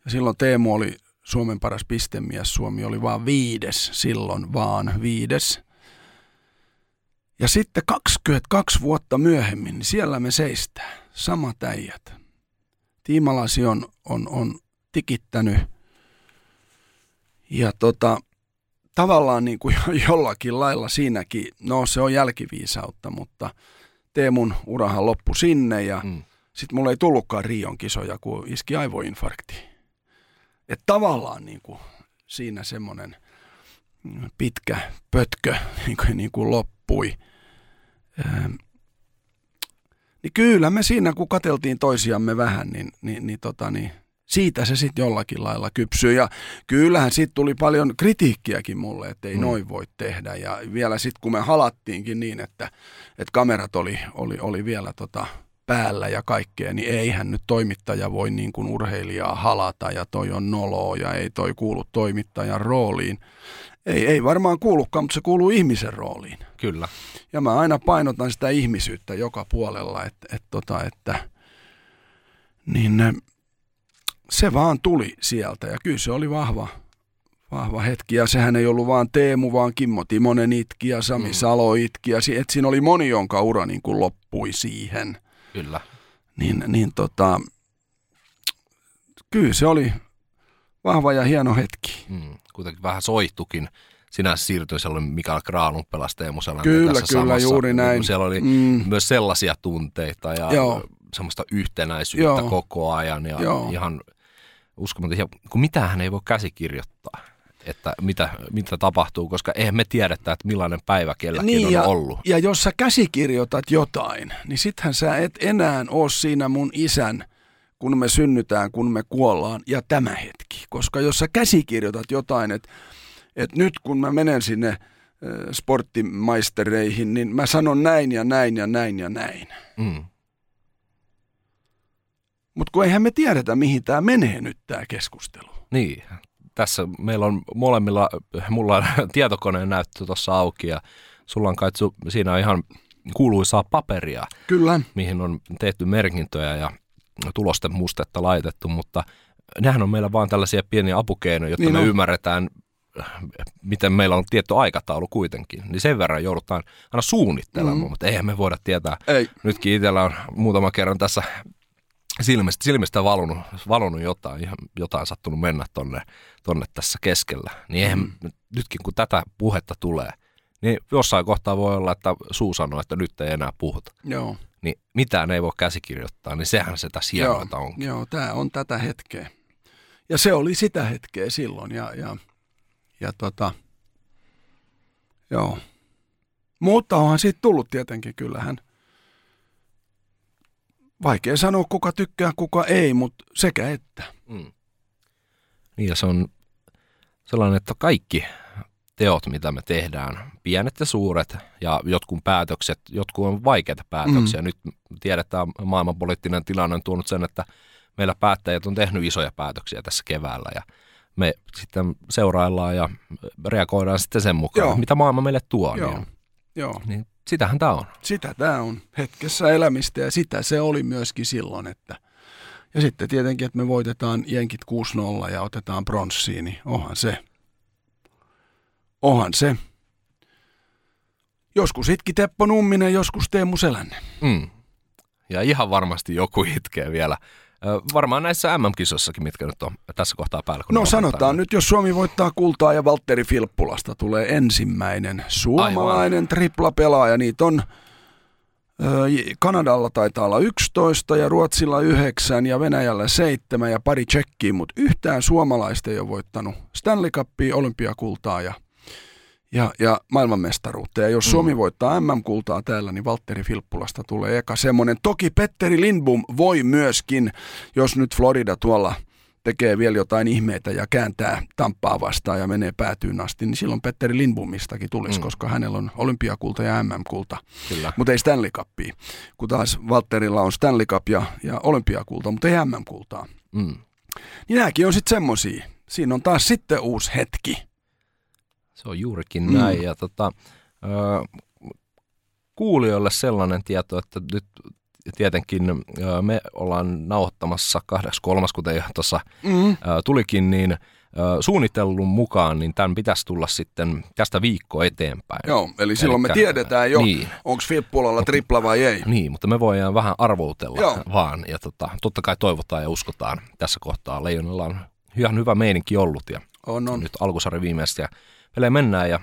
S2: Ja silloin Teemu oli Suomen paras pistemies. Suomi oli vaan viides silloin, vaan viides. Ja sitten 22 vuotta myöhemmin, niin siellä me seistää. Samat äijät. Tiimalasi on, on, on tikittänyt. Ja tota, tavallaan niin kuin jollakin lailla siinäkin, no se on jälkiviisautta, mutta Teemun urahan loppu sinne ja mm. sitten mulla ei tullutkaan Rion kisoja, kun iski aivoinfarkti. Että tavallaan niin kuin siinä semmoinen pitkä pötkö niin kuin, niin kuin loppui. Öö, niin kyllä me siinä, kun kateltiin toisiamme vähän, niin, niin, niin, tota, niin siitä se sitten jollakin lailla kypsyy. Ja kyllähän sitten tuli paljon kritiikkiäkin mulle, että ei mm. noin voi tehdä. Ja vielä sitten kun me halattiinkin niin, että, että kamerat oli, oli, oli vielä tota, päällä ja kaikkea, niin eihän nyt toimittaja voi niin kuin urheilijaa halata ja toi on noloa ja ei toi kuulu toimittajan rooliin. Ei, ei varmaan kuulukaan, mutta se kuuluu ihmisen rooliin.
S1: Kyllä.
S2: Ja mä aina painotan sitä ihmisyyttä joka puolella, että, että, tota, että niin se vaan tuli sieltä ja kyllä se oli vahva, vahva hetki. Ja sehän ei ollut vaan Teemu, vaan Kimmo Timonen itki ja Sami mm. Salo itki. Ja et siinä oli moni, jonka ura niin kuin loppui siihen.
S1: Kyllä.
S2: Niin, niin tota, kyllä se oli vahva ja hieno hetki.
S1: Mm, kuitenkin vähän soihtukin. Sinä siirtyi, siellä oli Mikael Kraalun pelasi Teemu
S2: Kyllä, tässä kyllä, samassa. juuri näin.
S1: Siellä oli mm. myös sellaisia tunteita ja Joo. semmoista yhtenäisyyttä Joo. koko ajan. Ja Joo. ihan uskomaton. Ja kun mitään ei voi käsikirjoittaa että mitä, mitä tapahtuu, koska eihän me tiedetä, että millainen päivä kelläkin niin, on
S2: ja,
S1: ollut.
S2: Ja jos sä käsikirjoitat jotain, niin sittenhän sä et enää ole siinä mun isän, kun me synnytään, kun me kuollaan, ja tämä hetki. Koska jos sä käsikirjoitat jotain, että, että nyt kun mä menen sinne sporttimaistereihin, niin mä sanon näin ja näin ja näin ja näin. Mm. Mutta kun eihän me tiedetä, mihin tämä menee nyt tämä keskustelu.
S1: Niin, tässä meillä on molemmilla, mulla on tietokoneen näyttö tuossa auki ja sulla on kai siinä on ihan kuuluisaa paperia,
S2: Kyllä.
S1: mihin on tehty merkintöjä ja tulosten mustetta laitettu, mutta nehän on meillä vaan tällaisia pieniä apukeinoja, jotta niin me on. ymmärretään, miten meillä on tietty aikataulu kuitenkin. Niin sen verran joudutaan aina suunnittelemaan, mm. mutta eihän me voida tietää.
S2: Ei.
S1: Nytkin itsellä on muutama kerran tässä silmistä, silmistä valunut, valunut jotain, ihan jotain sattunut mennä tonne, tonne tässä keskellä. Niin eihän, mm. nytkin kun tätä puhetta tulee, niin jossain kohtaa voi olla, että suu sanoo, että nyt ei enää puhuta.
S2: Joo.
S1: Niin mitään ei voi käsikirjoittaa, niin sehän se tässä hienointa onkin.
S2: Joo, tämä on tätä hetkeä. Ja se oli sitä hetkeä silloin. Ja, ja, ja tota, joo. Mutta onhan siitä tullut tietenkin, kyllähän vaikea sanoa, kuka tykkää, kuka ei, mutta sekä että. Mm.
S1: Niin ja se on sellainen, että kaikki teot, mitä me tehdään, pienet ja suuret ja jotkut päätökset, jotkut on vaikeita päätöksiä. Mm. Nyt tiedetään, maailmanpoliittinen tilanne on tuonut sen, että meillä päättäjät on tehnyt isoja päätöksiä tässä keväällä ja me sitten seuraillaan ja reagoidaan sitten sen mukaan, Joo. mitä maailma meille tuo.
S2: Joo. Niin, Joo.
S1: Niin Sitähän tämä on.
S2: Sitä tämä on. Hetkessä elämistä ja sitä se oli myöskin silloin, että ja sitten tietenkin, että me voitetaan jenkit 6-0 ja otetaan pronssiin, niin onhan se. Onhan se. Joskus itki Teppo Numminen, joskus Teemu Selänne.
S1: Mm. Ja ihan varmasti joku itkee vielä Varmaan näissä MM-kisossakin, mitkä nyt on tässä kohtaa päällä.
S2: No sanotaan niin. nyt, jos Suomi voittaa kultaa ja Valtteri Filppulasta tulee ensimmäinen suomalainen Aivan. tripla-pelaaja. Niitä on Kanadalla taitaa olla 11 ja Ruotsilla 9 ja Venäjällä 7 ja pari tsekkiä, mutta yhtään suomalaista ei ole voittanut Stanley Cupia, olympiakultaa ja ja, ja maailmanmestaruutta. Ja jos mm. Suomi voittaa MM-kultaa täällä, niin Valtteri Filppulasta tulee eka semmoinen. Toki Petteri Lindbom voi myöskin, jos nyt Florida tuolla tekee vielä jotain ihmeitä ja kääntää Tamppaa vastaan ja menee päätyyn asti, niin silloin Petteri Lindbomistakin tulisi, mm. koska hänellä on olympiakulta ja MM-kulta, mutta ei Stanley Cupia. Kun taas Valtterilla on Stanley Cup ja, ja olympiakulta, mutta ei MM-kultaa. Mm. Niin nämäkin on sitten semmoisia. Siinä on taas sitten uusi hetki.
S1: Se on juurikin mm. näin. Ja tota, kuulijoille sellainen tieto, että nyt tietenkin me ollaan nauhoittamassa kahdeksi kolmas, kuten tuossa mm. tulikin, niin suunnitellun mukaan, niin tämän pitäisi tulla sitten tästä viikko eteenpäin.
S2: Joo, eli silloin Elikkä, me tiedetään jo, niin. onko Filppulalla tripla vai ei.
S1: Niin, mutta me voidaan vähän arvoutella Joo. vaan. Ja tota, totta kai toivotaan ja uskotaan tässä kohtaa. Leijonilla on ihan hyvä meininki ollut ja
S2: on, on.
S1: nyt alkusarja viimeistä ja pelejä mennään ja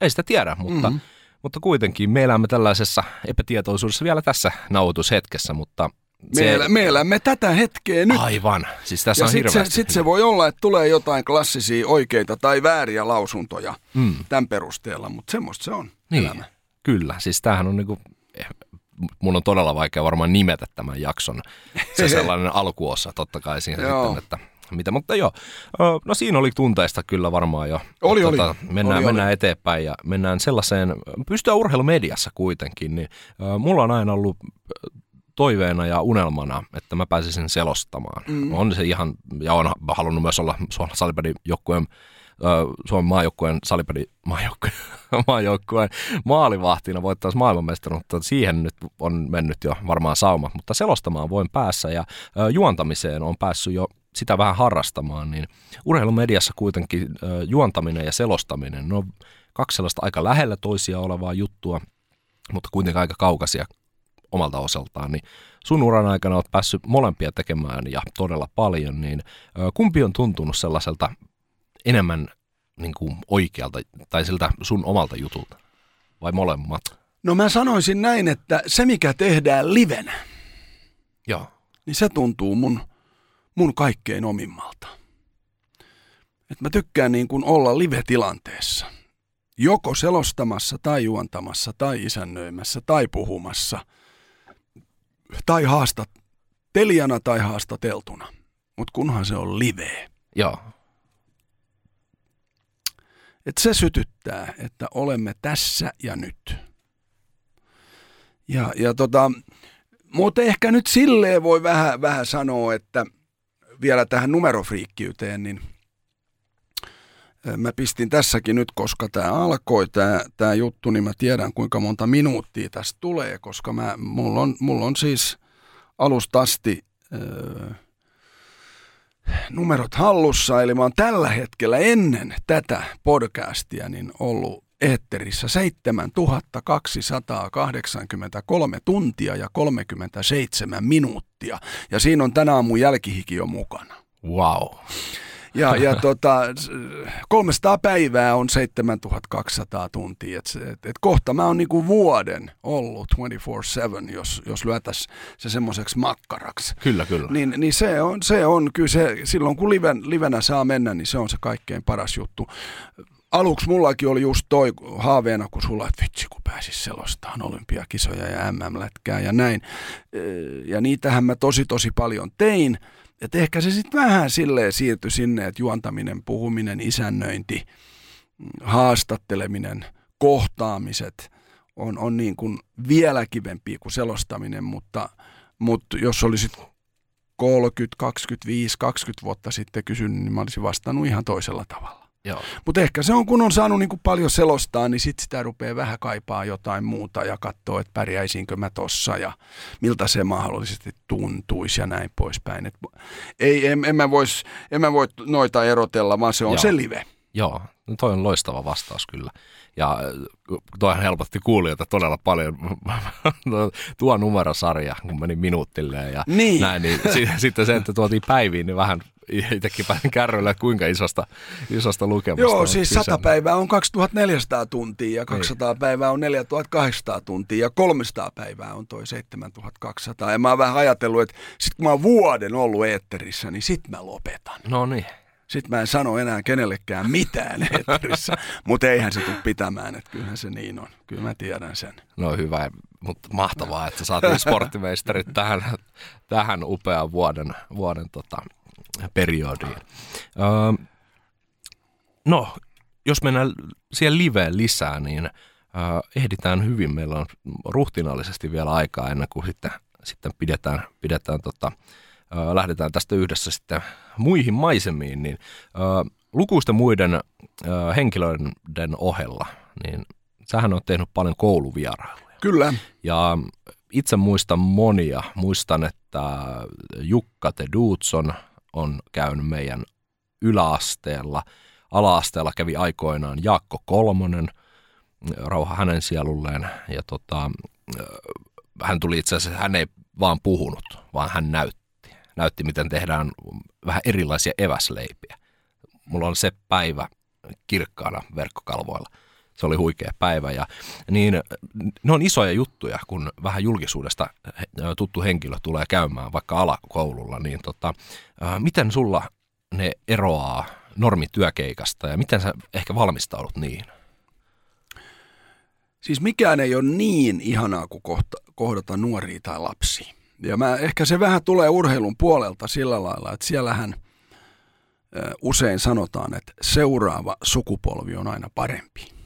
S1: ei sitä tiedä, mutta, mm-hmm. mutta kuitenkin me elämme tällaisessa epätietoisuudessa vielä tässä nauhoitushetkessä, mutta
S2: se... Me, elä, me elämme tätä hetkeä nyt.
S1: Aivan. Siis tässä
S2: ja
S1: on
S2: sitten se, sit se voi olla, että tulee jotain klassisia oikeita tai vääriä lausuntoja mm. tämän perusteella, mutta semmoista se on
S1: niin,
S2: elämä.
S1: Kyllä, siis tämähän on niinku, mun on todella vaikea varmaan nimetä tämän jakson. Se sellainen alkuosa totta kai siinä sitten, että mitä, mutta joo. No siinä oli tunteista kyllä varmaan jo.
S2: Oli, oli. Tota,
S1: mennään,
S2: oli,
S1: mennään
S2: oli.
S1: eteenpäin ja mennään sellaiseen, pystyä urheilumediassa kuitenkin, niin mulla on aina ollut toiveena ja unelmana, että mä pääsisin selostamaan. Mm. On se ihan, ja on halunnut myös olla Suomen salibändin joukkueen Suomen maajoukkueen salibändin maajoukkueen, maajoukkueen maalivahtina voittaisi maailmanmestaruutta. Siihen nyt on mennyt jo varmaan sauma, mutta selostamaan voin päässä ja juontamiseen on päässyt jo sitä vähän harrastamaan, niin urheilumediassa kuitenkin juontaminen ja selostaminen, ne on kaksi sellaista aika lähellä toisia olevaa juttua, mutta kuitenkin aika kaukaisia omalta osaltaan, niin sun uran aikana olet päässyt molempia tekemään ja todella paljon, niin kumpi on tuntunut sellaiselta enemmän niin kuin oikealta tai siltä sun omalta jutulta? Vai molemmat?
S2: No mä sanoisin näin, että se mikä tehdään livenä,
S1: Joo.
S2: niin se tuntuu mun, mun kaikkein omimmalta. Et mä tykkään niin kuin olla live-tilanteessa. Joko selostamassa tai juontamassa tai isännöimässä tai puhumassa tai haastattelijana tai haastateltuna. Mutta kunhan se on live.
S1: Joo.
S2: Että se sytyttää, että olemme tässä ja nyt. Ja, ja tota, mutta ehkä nyt silleen voi vähän, vähän sanoa, että vielä tähän numerofriikkiyteen, niin mä pistin tässäkin nyt, koska tämä alkoi, tämä, juttu, niin mä tiedän kuinka monta minuuttia tästä tulee, koska mä, mulla, on, mulla on siis alusta asti... Öö, numerot hallussa, eli mä oon tällä hetkellä ennen tätä podcastia niin ollut eetterissä 7283 tuntia ja 37 minuuttia. Ja siinä on tänään mun jälkihiki jo mukana.
S1: Wow.
S2: Ja, ja tota, 300 päivää on 7200 tuntia. Et, et, et kohta mä oon niinku vuoden ollut 24-7, jos, jos lyötäs se semmoiseksi makkaraksi.
S1: Kyllä, kyllä.
S2: Niin, niin se, on, se on kyllä se, silloin kun liven, livenä saa mennä, niin se on se kaikkein paras juttu. Aluksi mullakin oli just toi haaveena, kun sulla, että vitsi kun pääsis selostaan olympiakisoja ja MM-lätkää ja näin. Ja niitähän mä tosi tosi paljon tein. Että ehkä se sitten vähän silleen siirtyi sinne, että juontaminen, puhuminen, isännöinti, haastatteleminen, kohtaamiset on, on niin kuin vielä kivempiä kuin selostaminen, mutta, mutta jos olisit 30, 25, 20 vuotta sitten kysynyt, niin mä olisin vastannut ihan toisella tavalla. Mutta ehkä se on, kun on saanut niin kuin paljon selostaa, niin sitten sitä rupeaa vähän kaipaa jotain muuta ja katsoa, että pärjäisinkö mä tossa ja miltä se mahdollisesti tuntuisi ja näin poispäin. Et ei, en, en, mä vois, en mä voi noita erotella, vaan se on Joo. se live.
S1: Joo, no toi on loistava vastaus kyllä. Ja toihan helpotti kuulijoita todella paljon. Tuo numerosarja, kun meni minuuttilleen ja
S2: niin.
S1: näin, niin sitten se, että tuotiin päiviin, niin vähän itsekin pääsin kärryllä, kuinka isosta, isosta lukemasta
S2: Joo, siis 100 päivää on 2400 tuntia ja 200 niin. päivää on 4800 tuntia ja 300 päivää on toi 7200. Ja mä oon vähän ajatellut, että sit kun mä oon vuoden ollut eetterissä, niin sit mä lopetan.
S1: No niin.
S2: Sitten mä en sano enää kenellekään mitään eetterissä, mutta eihän se tule pitämään, että kyllähän se niin on. Kyllä mä tiedän sen.
S1: No hyvä, mutta mahtavaa, että saatiin sporttimeisterit tähän, tähän upean vuoden, vuoden tota, periodiin. Öö, no, jos mennään siihen liveen lisää, niin öö, ehditään hyvin. Meillä on ruhtinallisesti vielä aikaa ennen kuin sitten, sitten pidetään, pidetään tota, öö, lähdetään tästä yhdessä sitten muihin maisemiin, niin öö, lukuisten muiden öö, henkilöiden ohella, niin sähän on tehnyt paljon kouluvierailuja.
S2: Kyllä.
S1: Ja itse muistan monia. Muistan, että Jukka de Duutson on käynyt meidän yläasteella. Alaasteella kävi aikoinaan Jaakko Kolmonen, rauha hänen sielulleen. Ja tota, hän tuli itse asiassa, hän ei vaan puhunut, vaan hän näytti. Näytti, miten tehdään vähän erilaisia eväsleipiä. Mulla on se päivä kirkkaana verkkokalvoilla. Se oli huikea päivä. Ja niin, ne on isoja juttuja, kun vähän julkisuudesta tuttu henkilö tulee käymään vaikka alakoululla. Niin tota, miten sulla ne eroaa normityökeikasta ja miten sä ehkä valmistaudut niihin?
S2: Siis mikään ei ole niin ihanaa kuin kohta, kohdata nuoria tai lapsia. Ja mä, ehkä se vähän tulee urheilun puolelta sillä lailla, että siellähän usein sanotaan, että seuraava sukupolvi on aina parempi.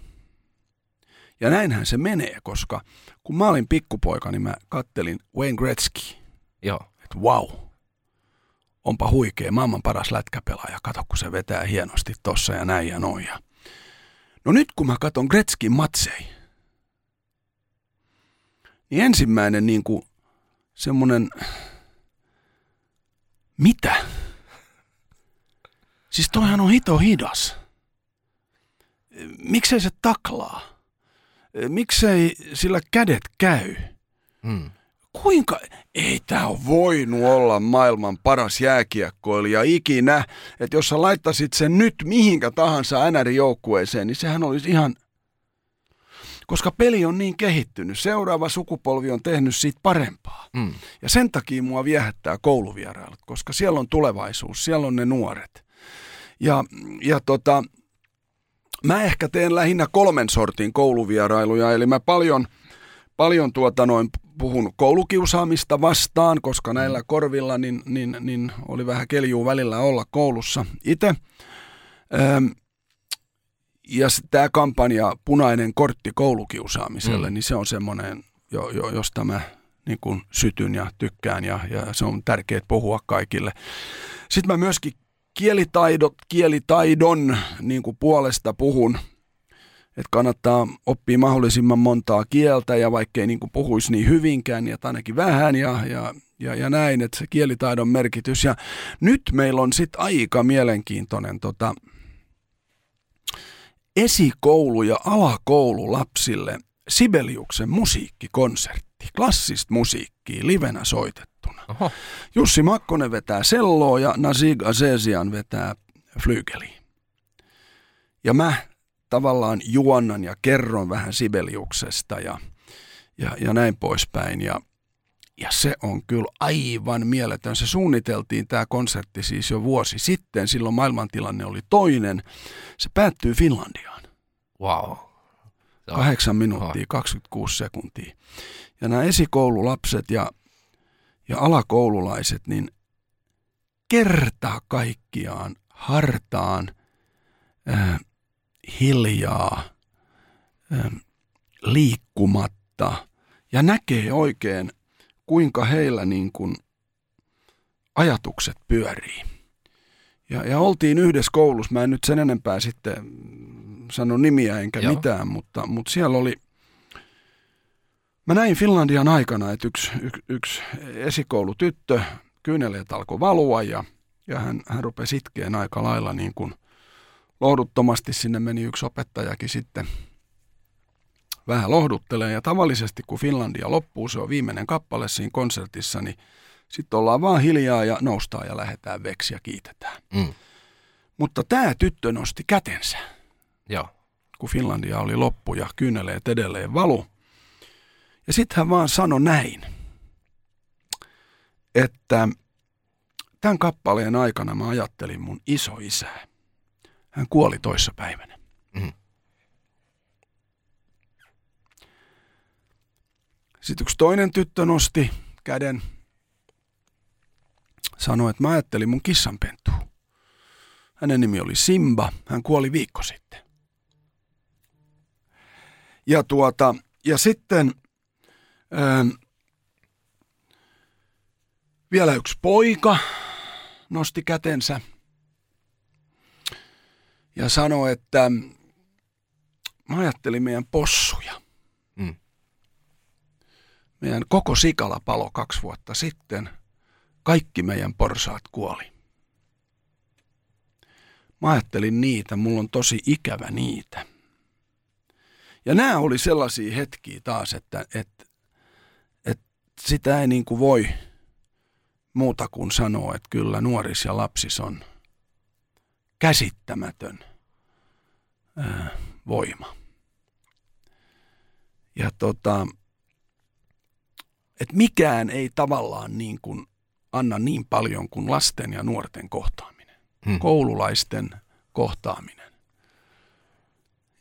S2: Ja näinhän se menee, koska kun mä olin pikkupoika, niin mä kattelin Wayne Gretzky.
S1: Joo.
S2: Että wow, onpa huikea, maailman paras lätkäpelaaja. Kato, kun se vetää hienosti tossa ja näin ja noin. Ja... No nyt kun mä katson Gretzkin matsei, niin ensimmäinen niin kuin semmonen, mitä? Siis toihan on hito hidas. Miksei se taklaa? Miksei sillä kädet käy?
S1: Hmm.
S2: Kuinka? Ei tämä ole voinut olla maailman paras jääkiekkoilija ikinä. Että jos sä laittasit sen nyt mihinkä tahansa NR-joukkueeseen, niin sehän olisi ihan... Koska peli on niin kehittynyt, seuraava sukupolvi on tehnyt siitä parempaa.
S1: Hmm.
S2: Ja sen takia mua viehättää kouluvierailut, koska siellä on tulevaisuus, siellä on ne nuoret. Ja, ja tota, mä ehkä teen lähinnä kolmen sortin kouluvierailuja, eli mä paljon, paljon tuota noin puhun koulukiusaamista vastaan, koska näillä korvilla niin, niin, niin oli vähän keljuu välillä olla koulussa itse. Öm, ja tämä kampanja Punainen kortti koulukiusaamiselle, mm. niin se on semmoinen, jo, jo, josta mä niin kuin sytyn ja tykkään ja, ja se on tärkeää puhua kaikille. Sitten mä myöskin kielitaidot, kielitaidon niin kuin puolesta puhun, että kannattaa oppia mahdollisimman montaa kieltä ja vaikkei niin kuin puhuisi niin hyvinkään, niin ainakin vähän ja, ja, ja, ja näin, että se kielitaidon merkitys. Ja nyt meillä on sitten aika mielenkiintoinen tota, esikoulu- ja alakoulu lapsille Sibeliuksen musiikkikonsertti, klassista musiikkia, livenä soitettuna.
S1: Oho.
S2: Jussi Makkonen vetää selloa ja Nazig Azesian vetää flygeliä. Ja mä tavallaan juonnan ja kerron vähän Sibeliuksesta ja, ja, ja näin poispäin. Ja, ja se on kyllä aivan mieletön. Se suunniteltiin tämä konsertti siis jo vuosi sitten. Silloin maailmantilanne oli toinen. Se päättyy Finlandiaan.
S1: Wow.
S2: 8 minuuttia 26 sekuntia. Ja nämä esikoululapset ja, ja alakoululaiset, niin kerta kaikkiaan hartaan äh, hiljaa, äh, liikkumatta ja näkee oikein, kuinka heillä niin kuin ajatukset pyörii. Ja, ja oltiin yhdessä koulussa, mä en nyt sen enempää sitten mm, sano nimiä enkä
S1: Joo.
S2: mitään, mutta, mutta siellä oli, mä näin Finlandian aikana, että yksi, yksi, yksi esikoulutyttö, kyyneleet alkoi valua ja, ja hän, hän rupesi itkeen aika lailla niin kuin lohduttomasti. Sinne meni yksi opettajakin sitten vähän lohduttelee. Ja tavallisesti kun Finlandia loppuu, se on viimeinen kappale siinä konsertissa, niin sitten ollaan vaan hiljaa ja noustaan ja lähdetään veksi ja kiitetään.
S1: Mm.
S2: Mutta tämä tyttö nosti kätensä,
S1: Joo.
S2: kun Finlandia oli loppu ja kyyneleet edelleen valu. Ja sitten hän vaan sanoi näin, että tämän kappaleen aikana mä ajattelin mun isoisää. Hän kuoli toissa päivänä.
S1: Mm.
S2: Sitten yksi toinen tyttö nosti käden, sanoi, että mä ajattelin mun kissanpentua. Hänen nimi oli Simba, hän kuoli viikko sitten. Ja, tuota, ja sitten ähm, vielä yksi poika nosti kätensä ja sanoi, että mä ajattelin meidän possuja.
S1: Mm.
S2: Meidän koko sikala palo kaksi vuotta sitten. Kaikki meidän porsaat kuoli. Mä ajattelin niitä, mulla on tosi ikävä niitä. Ja nämä oli sellaisia hetkiä taas, että, että, että sitä ei niin kuin voi muuta kuin sanoa, että kyllä nuoris ja lapsis on käsittämätön ää, voima. Ja tota, että mikään ei tavallaan niin kuin anna niin paljon kuin lasten ja nuorten kohtaaminen.
S1: Mm.
S2: Koululaisten kohtaaminen.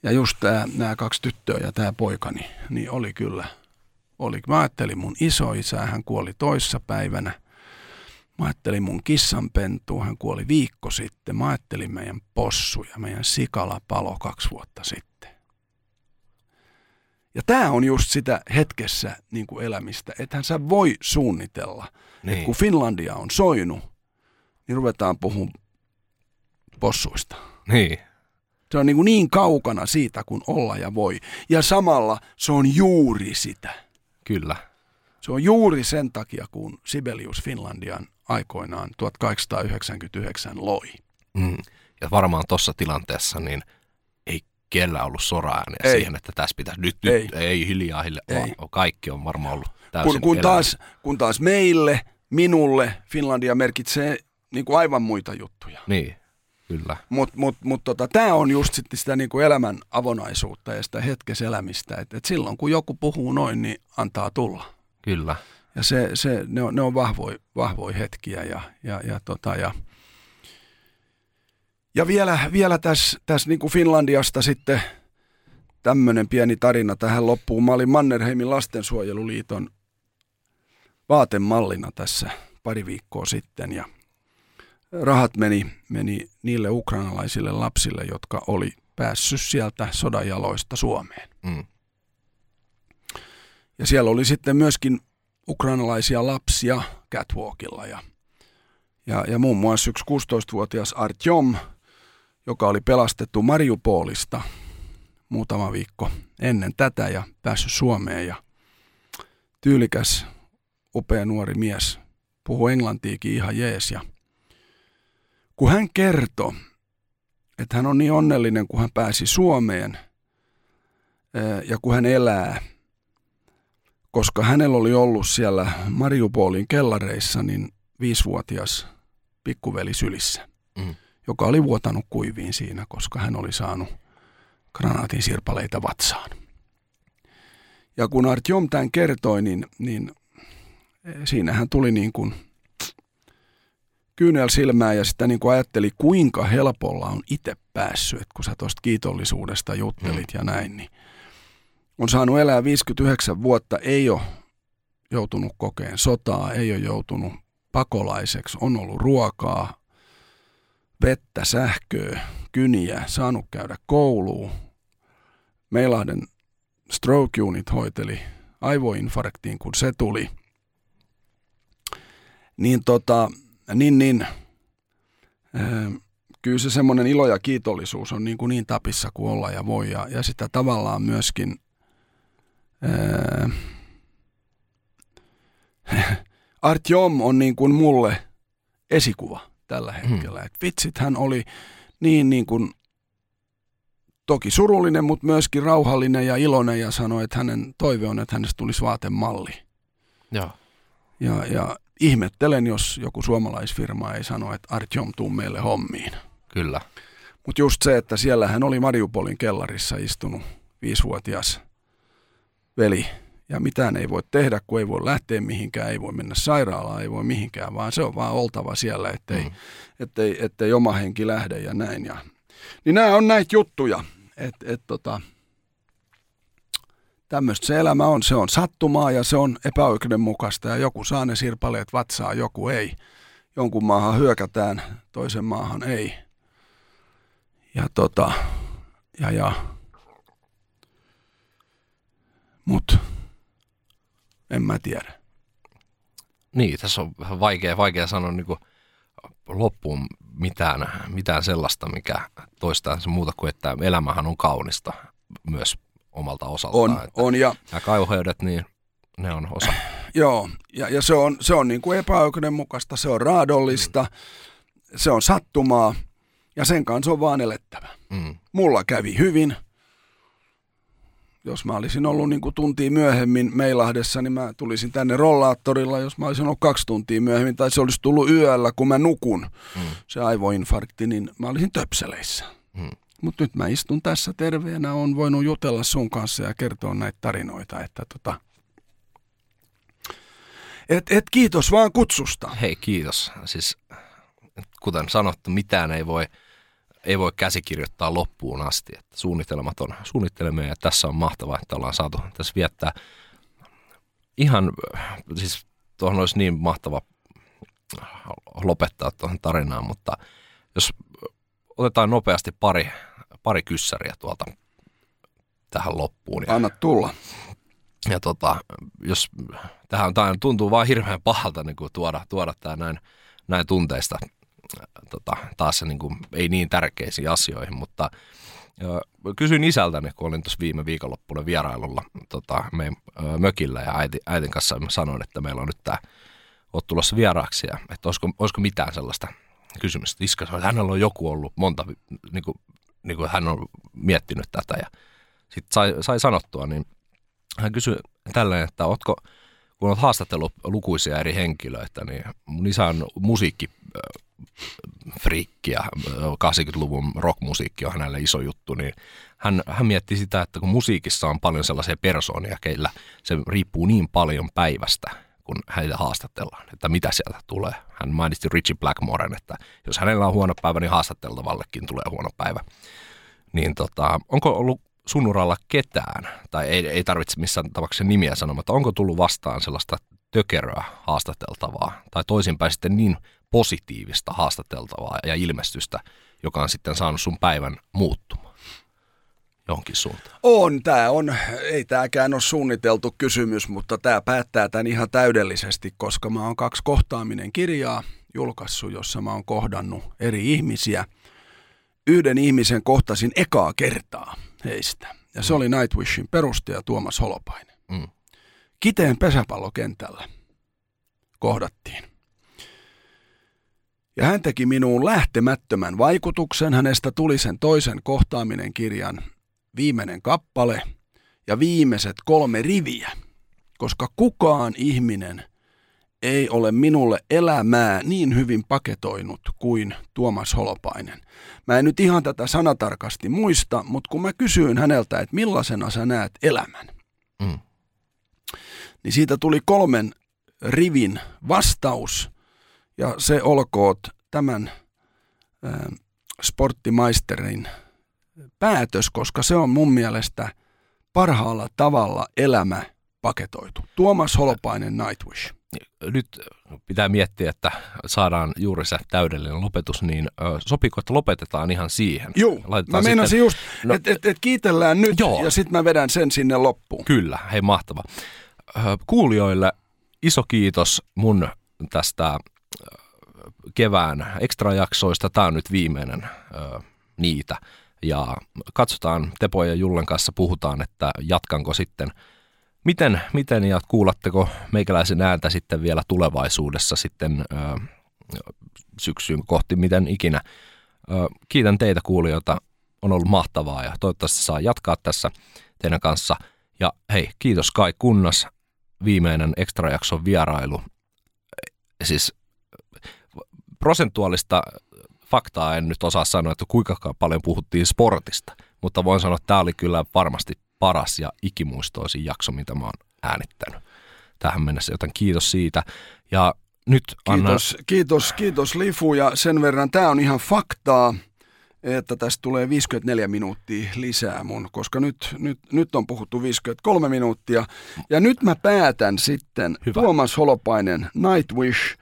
S2: Ja just nämä kaksi tyttöä ja tämä poikani, niin oli kyllä, oli. Mä ajattelin mun isoisää, hän kuoli toissa päivänä. Mä ajattelin mun kissanpentua, hän kuoli viikko sitten. Mä ajattelin meidän possu ja meidän sikala palo kaksi vuotta sitten. Ja tämä on just sitä hetkessä niin kuin elämistä. Ethän sä voi suunnitella.
S1: Niin.
S2: Et kun Finlandia on soinut, niin ruvetaan puhumaan possuista.
S1: Niin.
S2: Se on niin, kuin niin kaukana siitä kuin olla ja voi. Ja samalla se on juuri sitä.
S1: Kyllä.
S2: Se on juuri sen takia, kun Sibelius Finlandian aikoinaan 1899 loi.
S1: Mm. Ja varmaan tuossa tilanteessa niin ei kellä ollut soraääniä
S2: Ei.
S1: siihen, että tässä pitäisi nyt, nyt
S2: Ei.
S1: ei, hiljaa, hiljaa.
S2: Ei.
S1: Kaikki on varmaan ollut täysin
S2: Kun, kun,
S1: elämä.
S2: taas, kun taas meille, minulle, Finlandia merkitsee niin kuin aivan muita juttuja.
S1: Niin, kyllä.
S2: Mutta mut, mut tota, tämä on just sitten sitä niinku elämän avonaisuutta ja sitä hetkeselämistä. Että et silloin kun joku puhuu noin, niin antaa tulla.
S1: Kyllä.
S2: Ja se, se, ne on, ne on vahvoja vahvoi hetkiä. Ja, ja, ja, tota, ja, ja vielä, vielä tässä täs niinku Finlandiasta sitten tämmöinen pieni tarina tähän loppuun. Mä olin Mannerheimin lastensuojeluliiton vaatemallina tässä pari viikkoa sitten ja rahat meni, meni niille ukrainalaisille lapsille, jotka oli päässyt sieltä sodan jaloista Suomeen.
S1: Mm.
S2: Ja siellä oli sitten myöskin ukrainalaisia lapsia catwalkilla ja, ja, ja muun muassa yksi 16-vuotias Artyom, joka oli pelastettu Mariupolista muutama viikko ennen tätä ja päässyt Suomeen ja tyylikäs, upea nuori mies, puhuu englantiikin ihan jees ja kun hän kertoi, että hän on niin onnellinen, kun hän pääsi Suomeen ää, ja kun hän elää, koska hänellä oli ollut siellä Mariupolin kellareissa niin viisivuotias pikkuveli sylissä,
S1: Mm.
S2: joka oli vuotanut kuiviin siinä, koska hän oli saanut granaatin sirpaleita vatsaan. Ja kun Artyom tämän kertoi, niin, niin eh, siinähän tuli niin kuin kyynel silmään ja sitä niin kuin ajatteli, kuinka helpolla on itse päässyt, että kun sä tuosta kiitollisuudesta juttelit mm. ja näin, niin on saanut elää 59 vuotta, ei ole joutunut kokeen sotaa, ei ole joutunut pakolaiseksi, on ollut ruokaa, vettä, sähköä, kyniä, saanut käydä kouluun. Meilahden stroke unit hoiteli aivoinfarktiin, kun se tuli. Niin tota, niin, niin ää, kyllä se semmoinen ilo ja kiitollisuus on niin, kuin niin tapissa kuin olla ja voi. Ja, ja sitä tavallaan myöskin ää, Artyom on niin kuin mulle esikuva tällä hetkellä. Hmm. Et vitsit, hän oli niin, niin kuin, toki surullinen, mutta myöskin rauhallinen ja iloinen ja sanoi, että hänen toive on, että hänestä tulisi vaatemalli.
S1: Joo.
S2: Ja, ja ihmettelen, jos joku suomalaisfirma ei sano, että Artyom tuu meille hommiin.
S1: Kyllä.
S2: Mutta just se, että siellä hän oli Mariupolin kellarissa istunut viisivuotias veli. Ja mitään ei voi tehdä, kun ei voi lähteä mihinkään, ei voi mennä sairaalaan, ei voi mihinkään, vaan se on vaan oltava siellä, ettei, mm. ettei, ettei oma henki lähde ja näin. Ja, niin nämä on näitä juttuja, että et, tota, tämmöistä se elämä on. Se on sattumaa ja se on epäoikeudenmukaista ja joku saa ne sirpaleet vatsaa, joku ei. Jonkun maahan hyökätään, toisen maahan ei. Ja tota, ja ja. Mut, en mä tiedä.
S1: Niin, tässä on vähän vaikea, vaikea sanoa niin kuin loppuun mitään, mitään sellaista, mikä toistaa se muuta kuin, että elämähän on kaunista myös omalta osaltaan.
S2: On,
S1: että
S2: on ja
S1: Nämä kauheudet, niin ne on osa.
S2: Joo, ja, ja se on, se on niin kuin epäoikeudenmukaista, se on raadollista, mm. se on sattumaa, ja sen kanssa on vaan elettävä.
S1: Mm.
S2: Mulla kävi hyvin. Jos mä olisin ollut niin kuin tuntia myöhemmin Meilahdessa, niin mä tulisin tänne rollaattorilla. Jos mä olisin ollut kaksi tuntia myöhemmin, tai se olisi tullut yöllä, kun mä nukun,
S1: Mm.
S2: se aivoinfarkti, niin mä olisin töpseleissä.
S1: Mm.
S2: Mutta nyt mä istun tässä terveenä, on voinut jutella sun kanssa ja kertoa näitä tarinoita, että tota... Et, et kiitos vaan kutsusta.
S1: Hei, kiitos. Siis kuten sanottu, mitään ei voi, ei voi käsikirjoittaa loppuun asti. Että suunnitelmat on suunnittelemia ja tässä on mahtavaa, että ollaan saatu tässä viettää ihan, siis tuohon olisi niin mahtava lopettaa tuohon tarinaan, mutta jos otetaan nopeasti pari, pari kyssäriä tuolta tähän loppuun.
S2: Anna tulla.
S1: ja tota, jos tähän, tähän tuntuu vaan hirveän pahalta niin kuin tuoda, tuoda tämä näin, näin tunteista äh, tota, taas niin kuin, ei niin tärkeisiin asioihin, mutta ö, kysyin isältäni, kun olin tuossa viime viikonloppuna vierailulla tota, meidän ö, mökillä ja äiti, äitin kanssa sanoin, että meillä on nyt tämä oot tulossa vieraaksi ja että olisiko, olisiko mitään sellaista kysymystä. Iska sanoi, että hänellä on joku ollut monta, niin kuin, niin kuin hän on miettinyt tätä ja sitten sai, sai sanottua, niin hän kysyi tälleen, että ootko, kun olet haastatellut lukuisia eri henkilöitä, niin mun isä on musiikki friikki ja 80-luvun rockmusiikki on hänelle iso juttu, niin hän, hän mietti sitä, että kun musiikissa on paljon sellaisia persoonia, keillä se riippuu niin paljon päivästä, kun heitä haastatellaan, että mitä sieltä tulee. Hän mainitsi Richie Blackmoren, että jos hänellä on huono päivä, niin haastateltavallekin tulee huono päivä. Niin tota, onko ollut sun uralla ketään, tai ei, ei tarvitse missään tapauksessa nimiä sanoa, mutta onko tullut vastaan sellaista tökeröä haastateltavaa, tai toisinpäin sitten niin positiivista haastateltavaa ja ilmestystä, joka on sitten saanut sun päivän muuttumaan johonkin suuntaan?
S2: On, tämä on, ei tämäkään ole suunniteltu kysymys, mutta tämä päättää tämän ihan täydellisesti, koska mä oon kaksi kohtaaminen kirjaa julkaissut, jossa mä oon kohdannut eri ihmisiä. Yhden ihmisen kohtasin ekaa kertaa heistä, ja se oli Nightwishin perustaja Tuomas Holopainen.
S1: Mm.
S2: Kiteen pesäpallokentällä kohdattiin. Ja hän teki minuun lähtemättömän vaikutuksen. Hänestä tuli sen toisen kohtaaminen kirjan viimeinen kappale ja viimeiset kolme riviä, koska kukaan ihminen ei ole minulle elämää niin hyvin paketoinut kuin Tuomas Holopainen. Mä en nyt ihan tätä sanatarkasti muista, mutta kun mä kysyin häneltä, että millaisena sä näet elämän,
S1: Mm.
S2: niin siitä tuli kolmen rivin vastaus, ja se olkoot tämän ä, sporttimaisterin päätös, koska se on mun mielestä parhaalla tavalla elämä paketoitu. Tuomas Holopainen Nightwish.
S1: Nyt pitää miettiä, että saadaan juuri se täydellinen lopetus, niin ö, sopiiko, että lopetetaan ihan siihen?
S2: Mä
S1: Laitetaan
S2: meinasin
S1: sitten-
S2: just,
S1: No-
S2: että et, et kiitellään nyt
S1: Joo.
S2: ja sitten mä vedän sen sinne loppuun.
S1: Kyllä, hei mahtava. Kuulijoille iso kiitos mun tästä kevään ekstrajaksoista. Tämä on nyt viimeinen niitä. Ja katsotaan, Tepo ja Jullen kanssa puhutaan, että jatkanko sitten. Miten, miten ja kuulatteko meikäläisen ääntä sitten vielä tulevaisuudessa sitten ö, kohti, miten ikinä. Ö, kiitän teitä kuulijoita, on ollut mahtavaa ja toivottavasti saa jatkaa tässä teidän kanssa. Ja hei, kiitos Kai Kunnas, viimeinen ekstrajakson vierailu. Siis prosentuaalista faktaa en nyt osaa sanoa, että kuinka paljon puhuttiin sportista, mutta voin sanoa, että tämä oli kyllä varmasti paras ja ikimuistoisin jakso, mitä mä oon äänittänyt tähän mennessä, joten kiitos siitä. Ja nyt annan...
S2: Kiitos, kiitos, kiitos Lifu ja sen verran tämä on ihan faktaa, että tästä tulee 54 minuuttia lisää mun, koska nyt, nyt, nyt on puhuttu 53 minuuttia. Ja nyt mä päätän sitten
S1: Hyvä.
S2: Tuomas Holopainen Nightwish,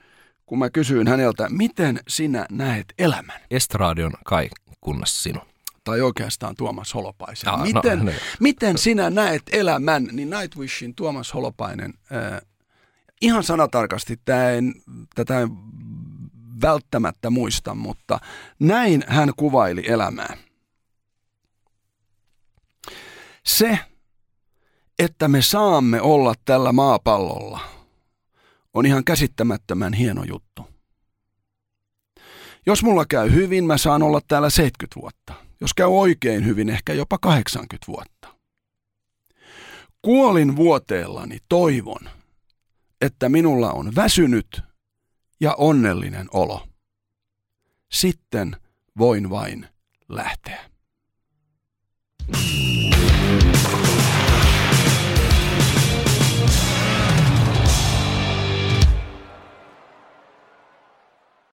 S2: kun mä kysyin häneltä, miten sinä näet elämän?
S1: Estradion Kai Kunnas sinun.
S2: Tai oikeastaan Tuomas Holopaisen.
S1: No,
S2: miten,
S1: niin.
S2: miten sinä näet elämän? Niin Nightwishin Tuomas Holopainen, äh, ihan sanatarkasti, tää en, tätä en välttämättä muista, mutta näin hän kuvaili elämää. Se, että me saamme olla tällä maapallolla, on ihan käsittämättömän hieno juttu. Jos mulla käy hyvin, mä saan olla täällä 70 vuotta. Jos käy oikein hyvin, ehkä jopa 80 vuotta. Kuolin vuoteellani toivon, että minulla on väsynyt ja onnellinen olo. Sitten voin vain lähteä.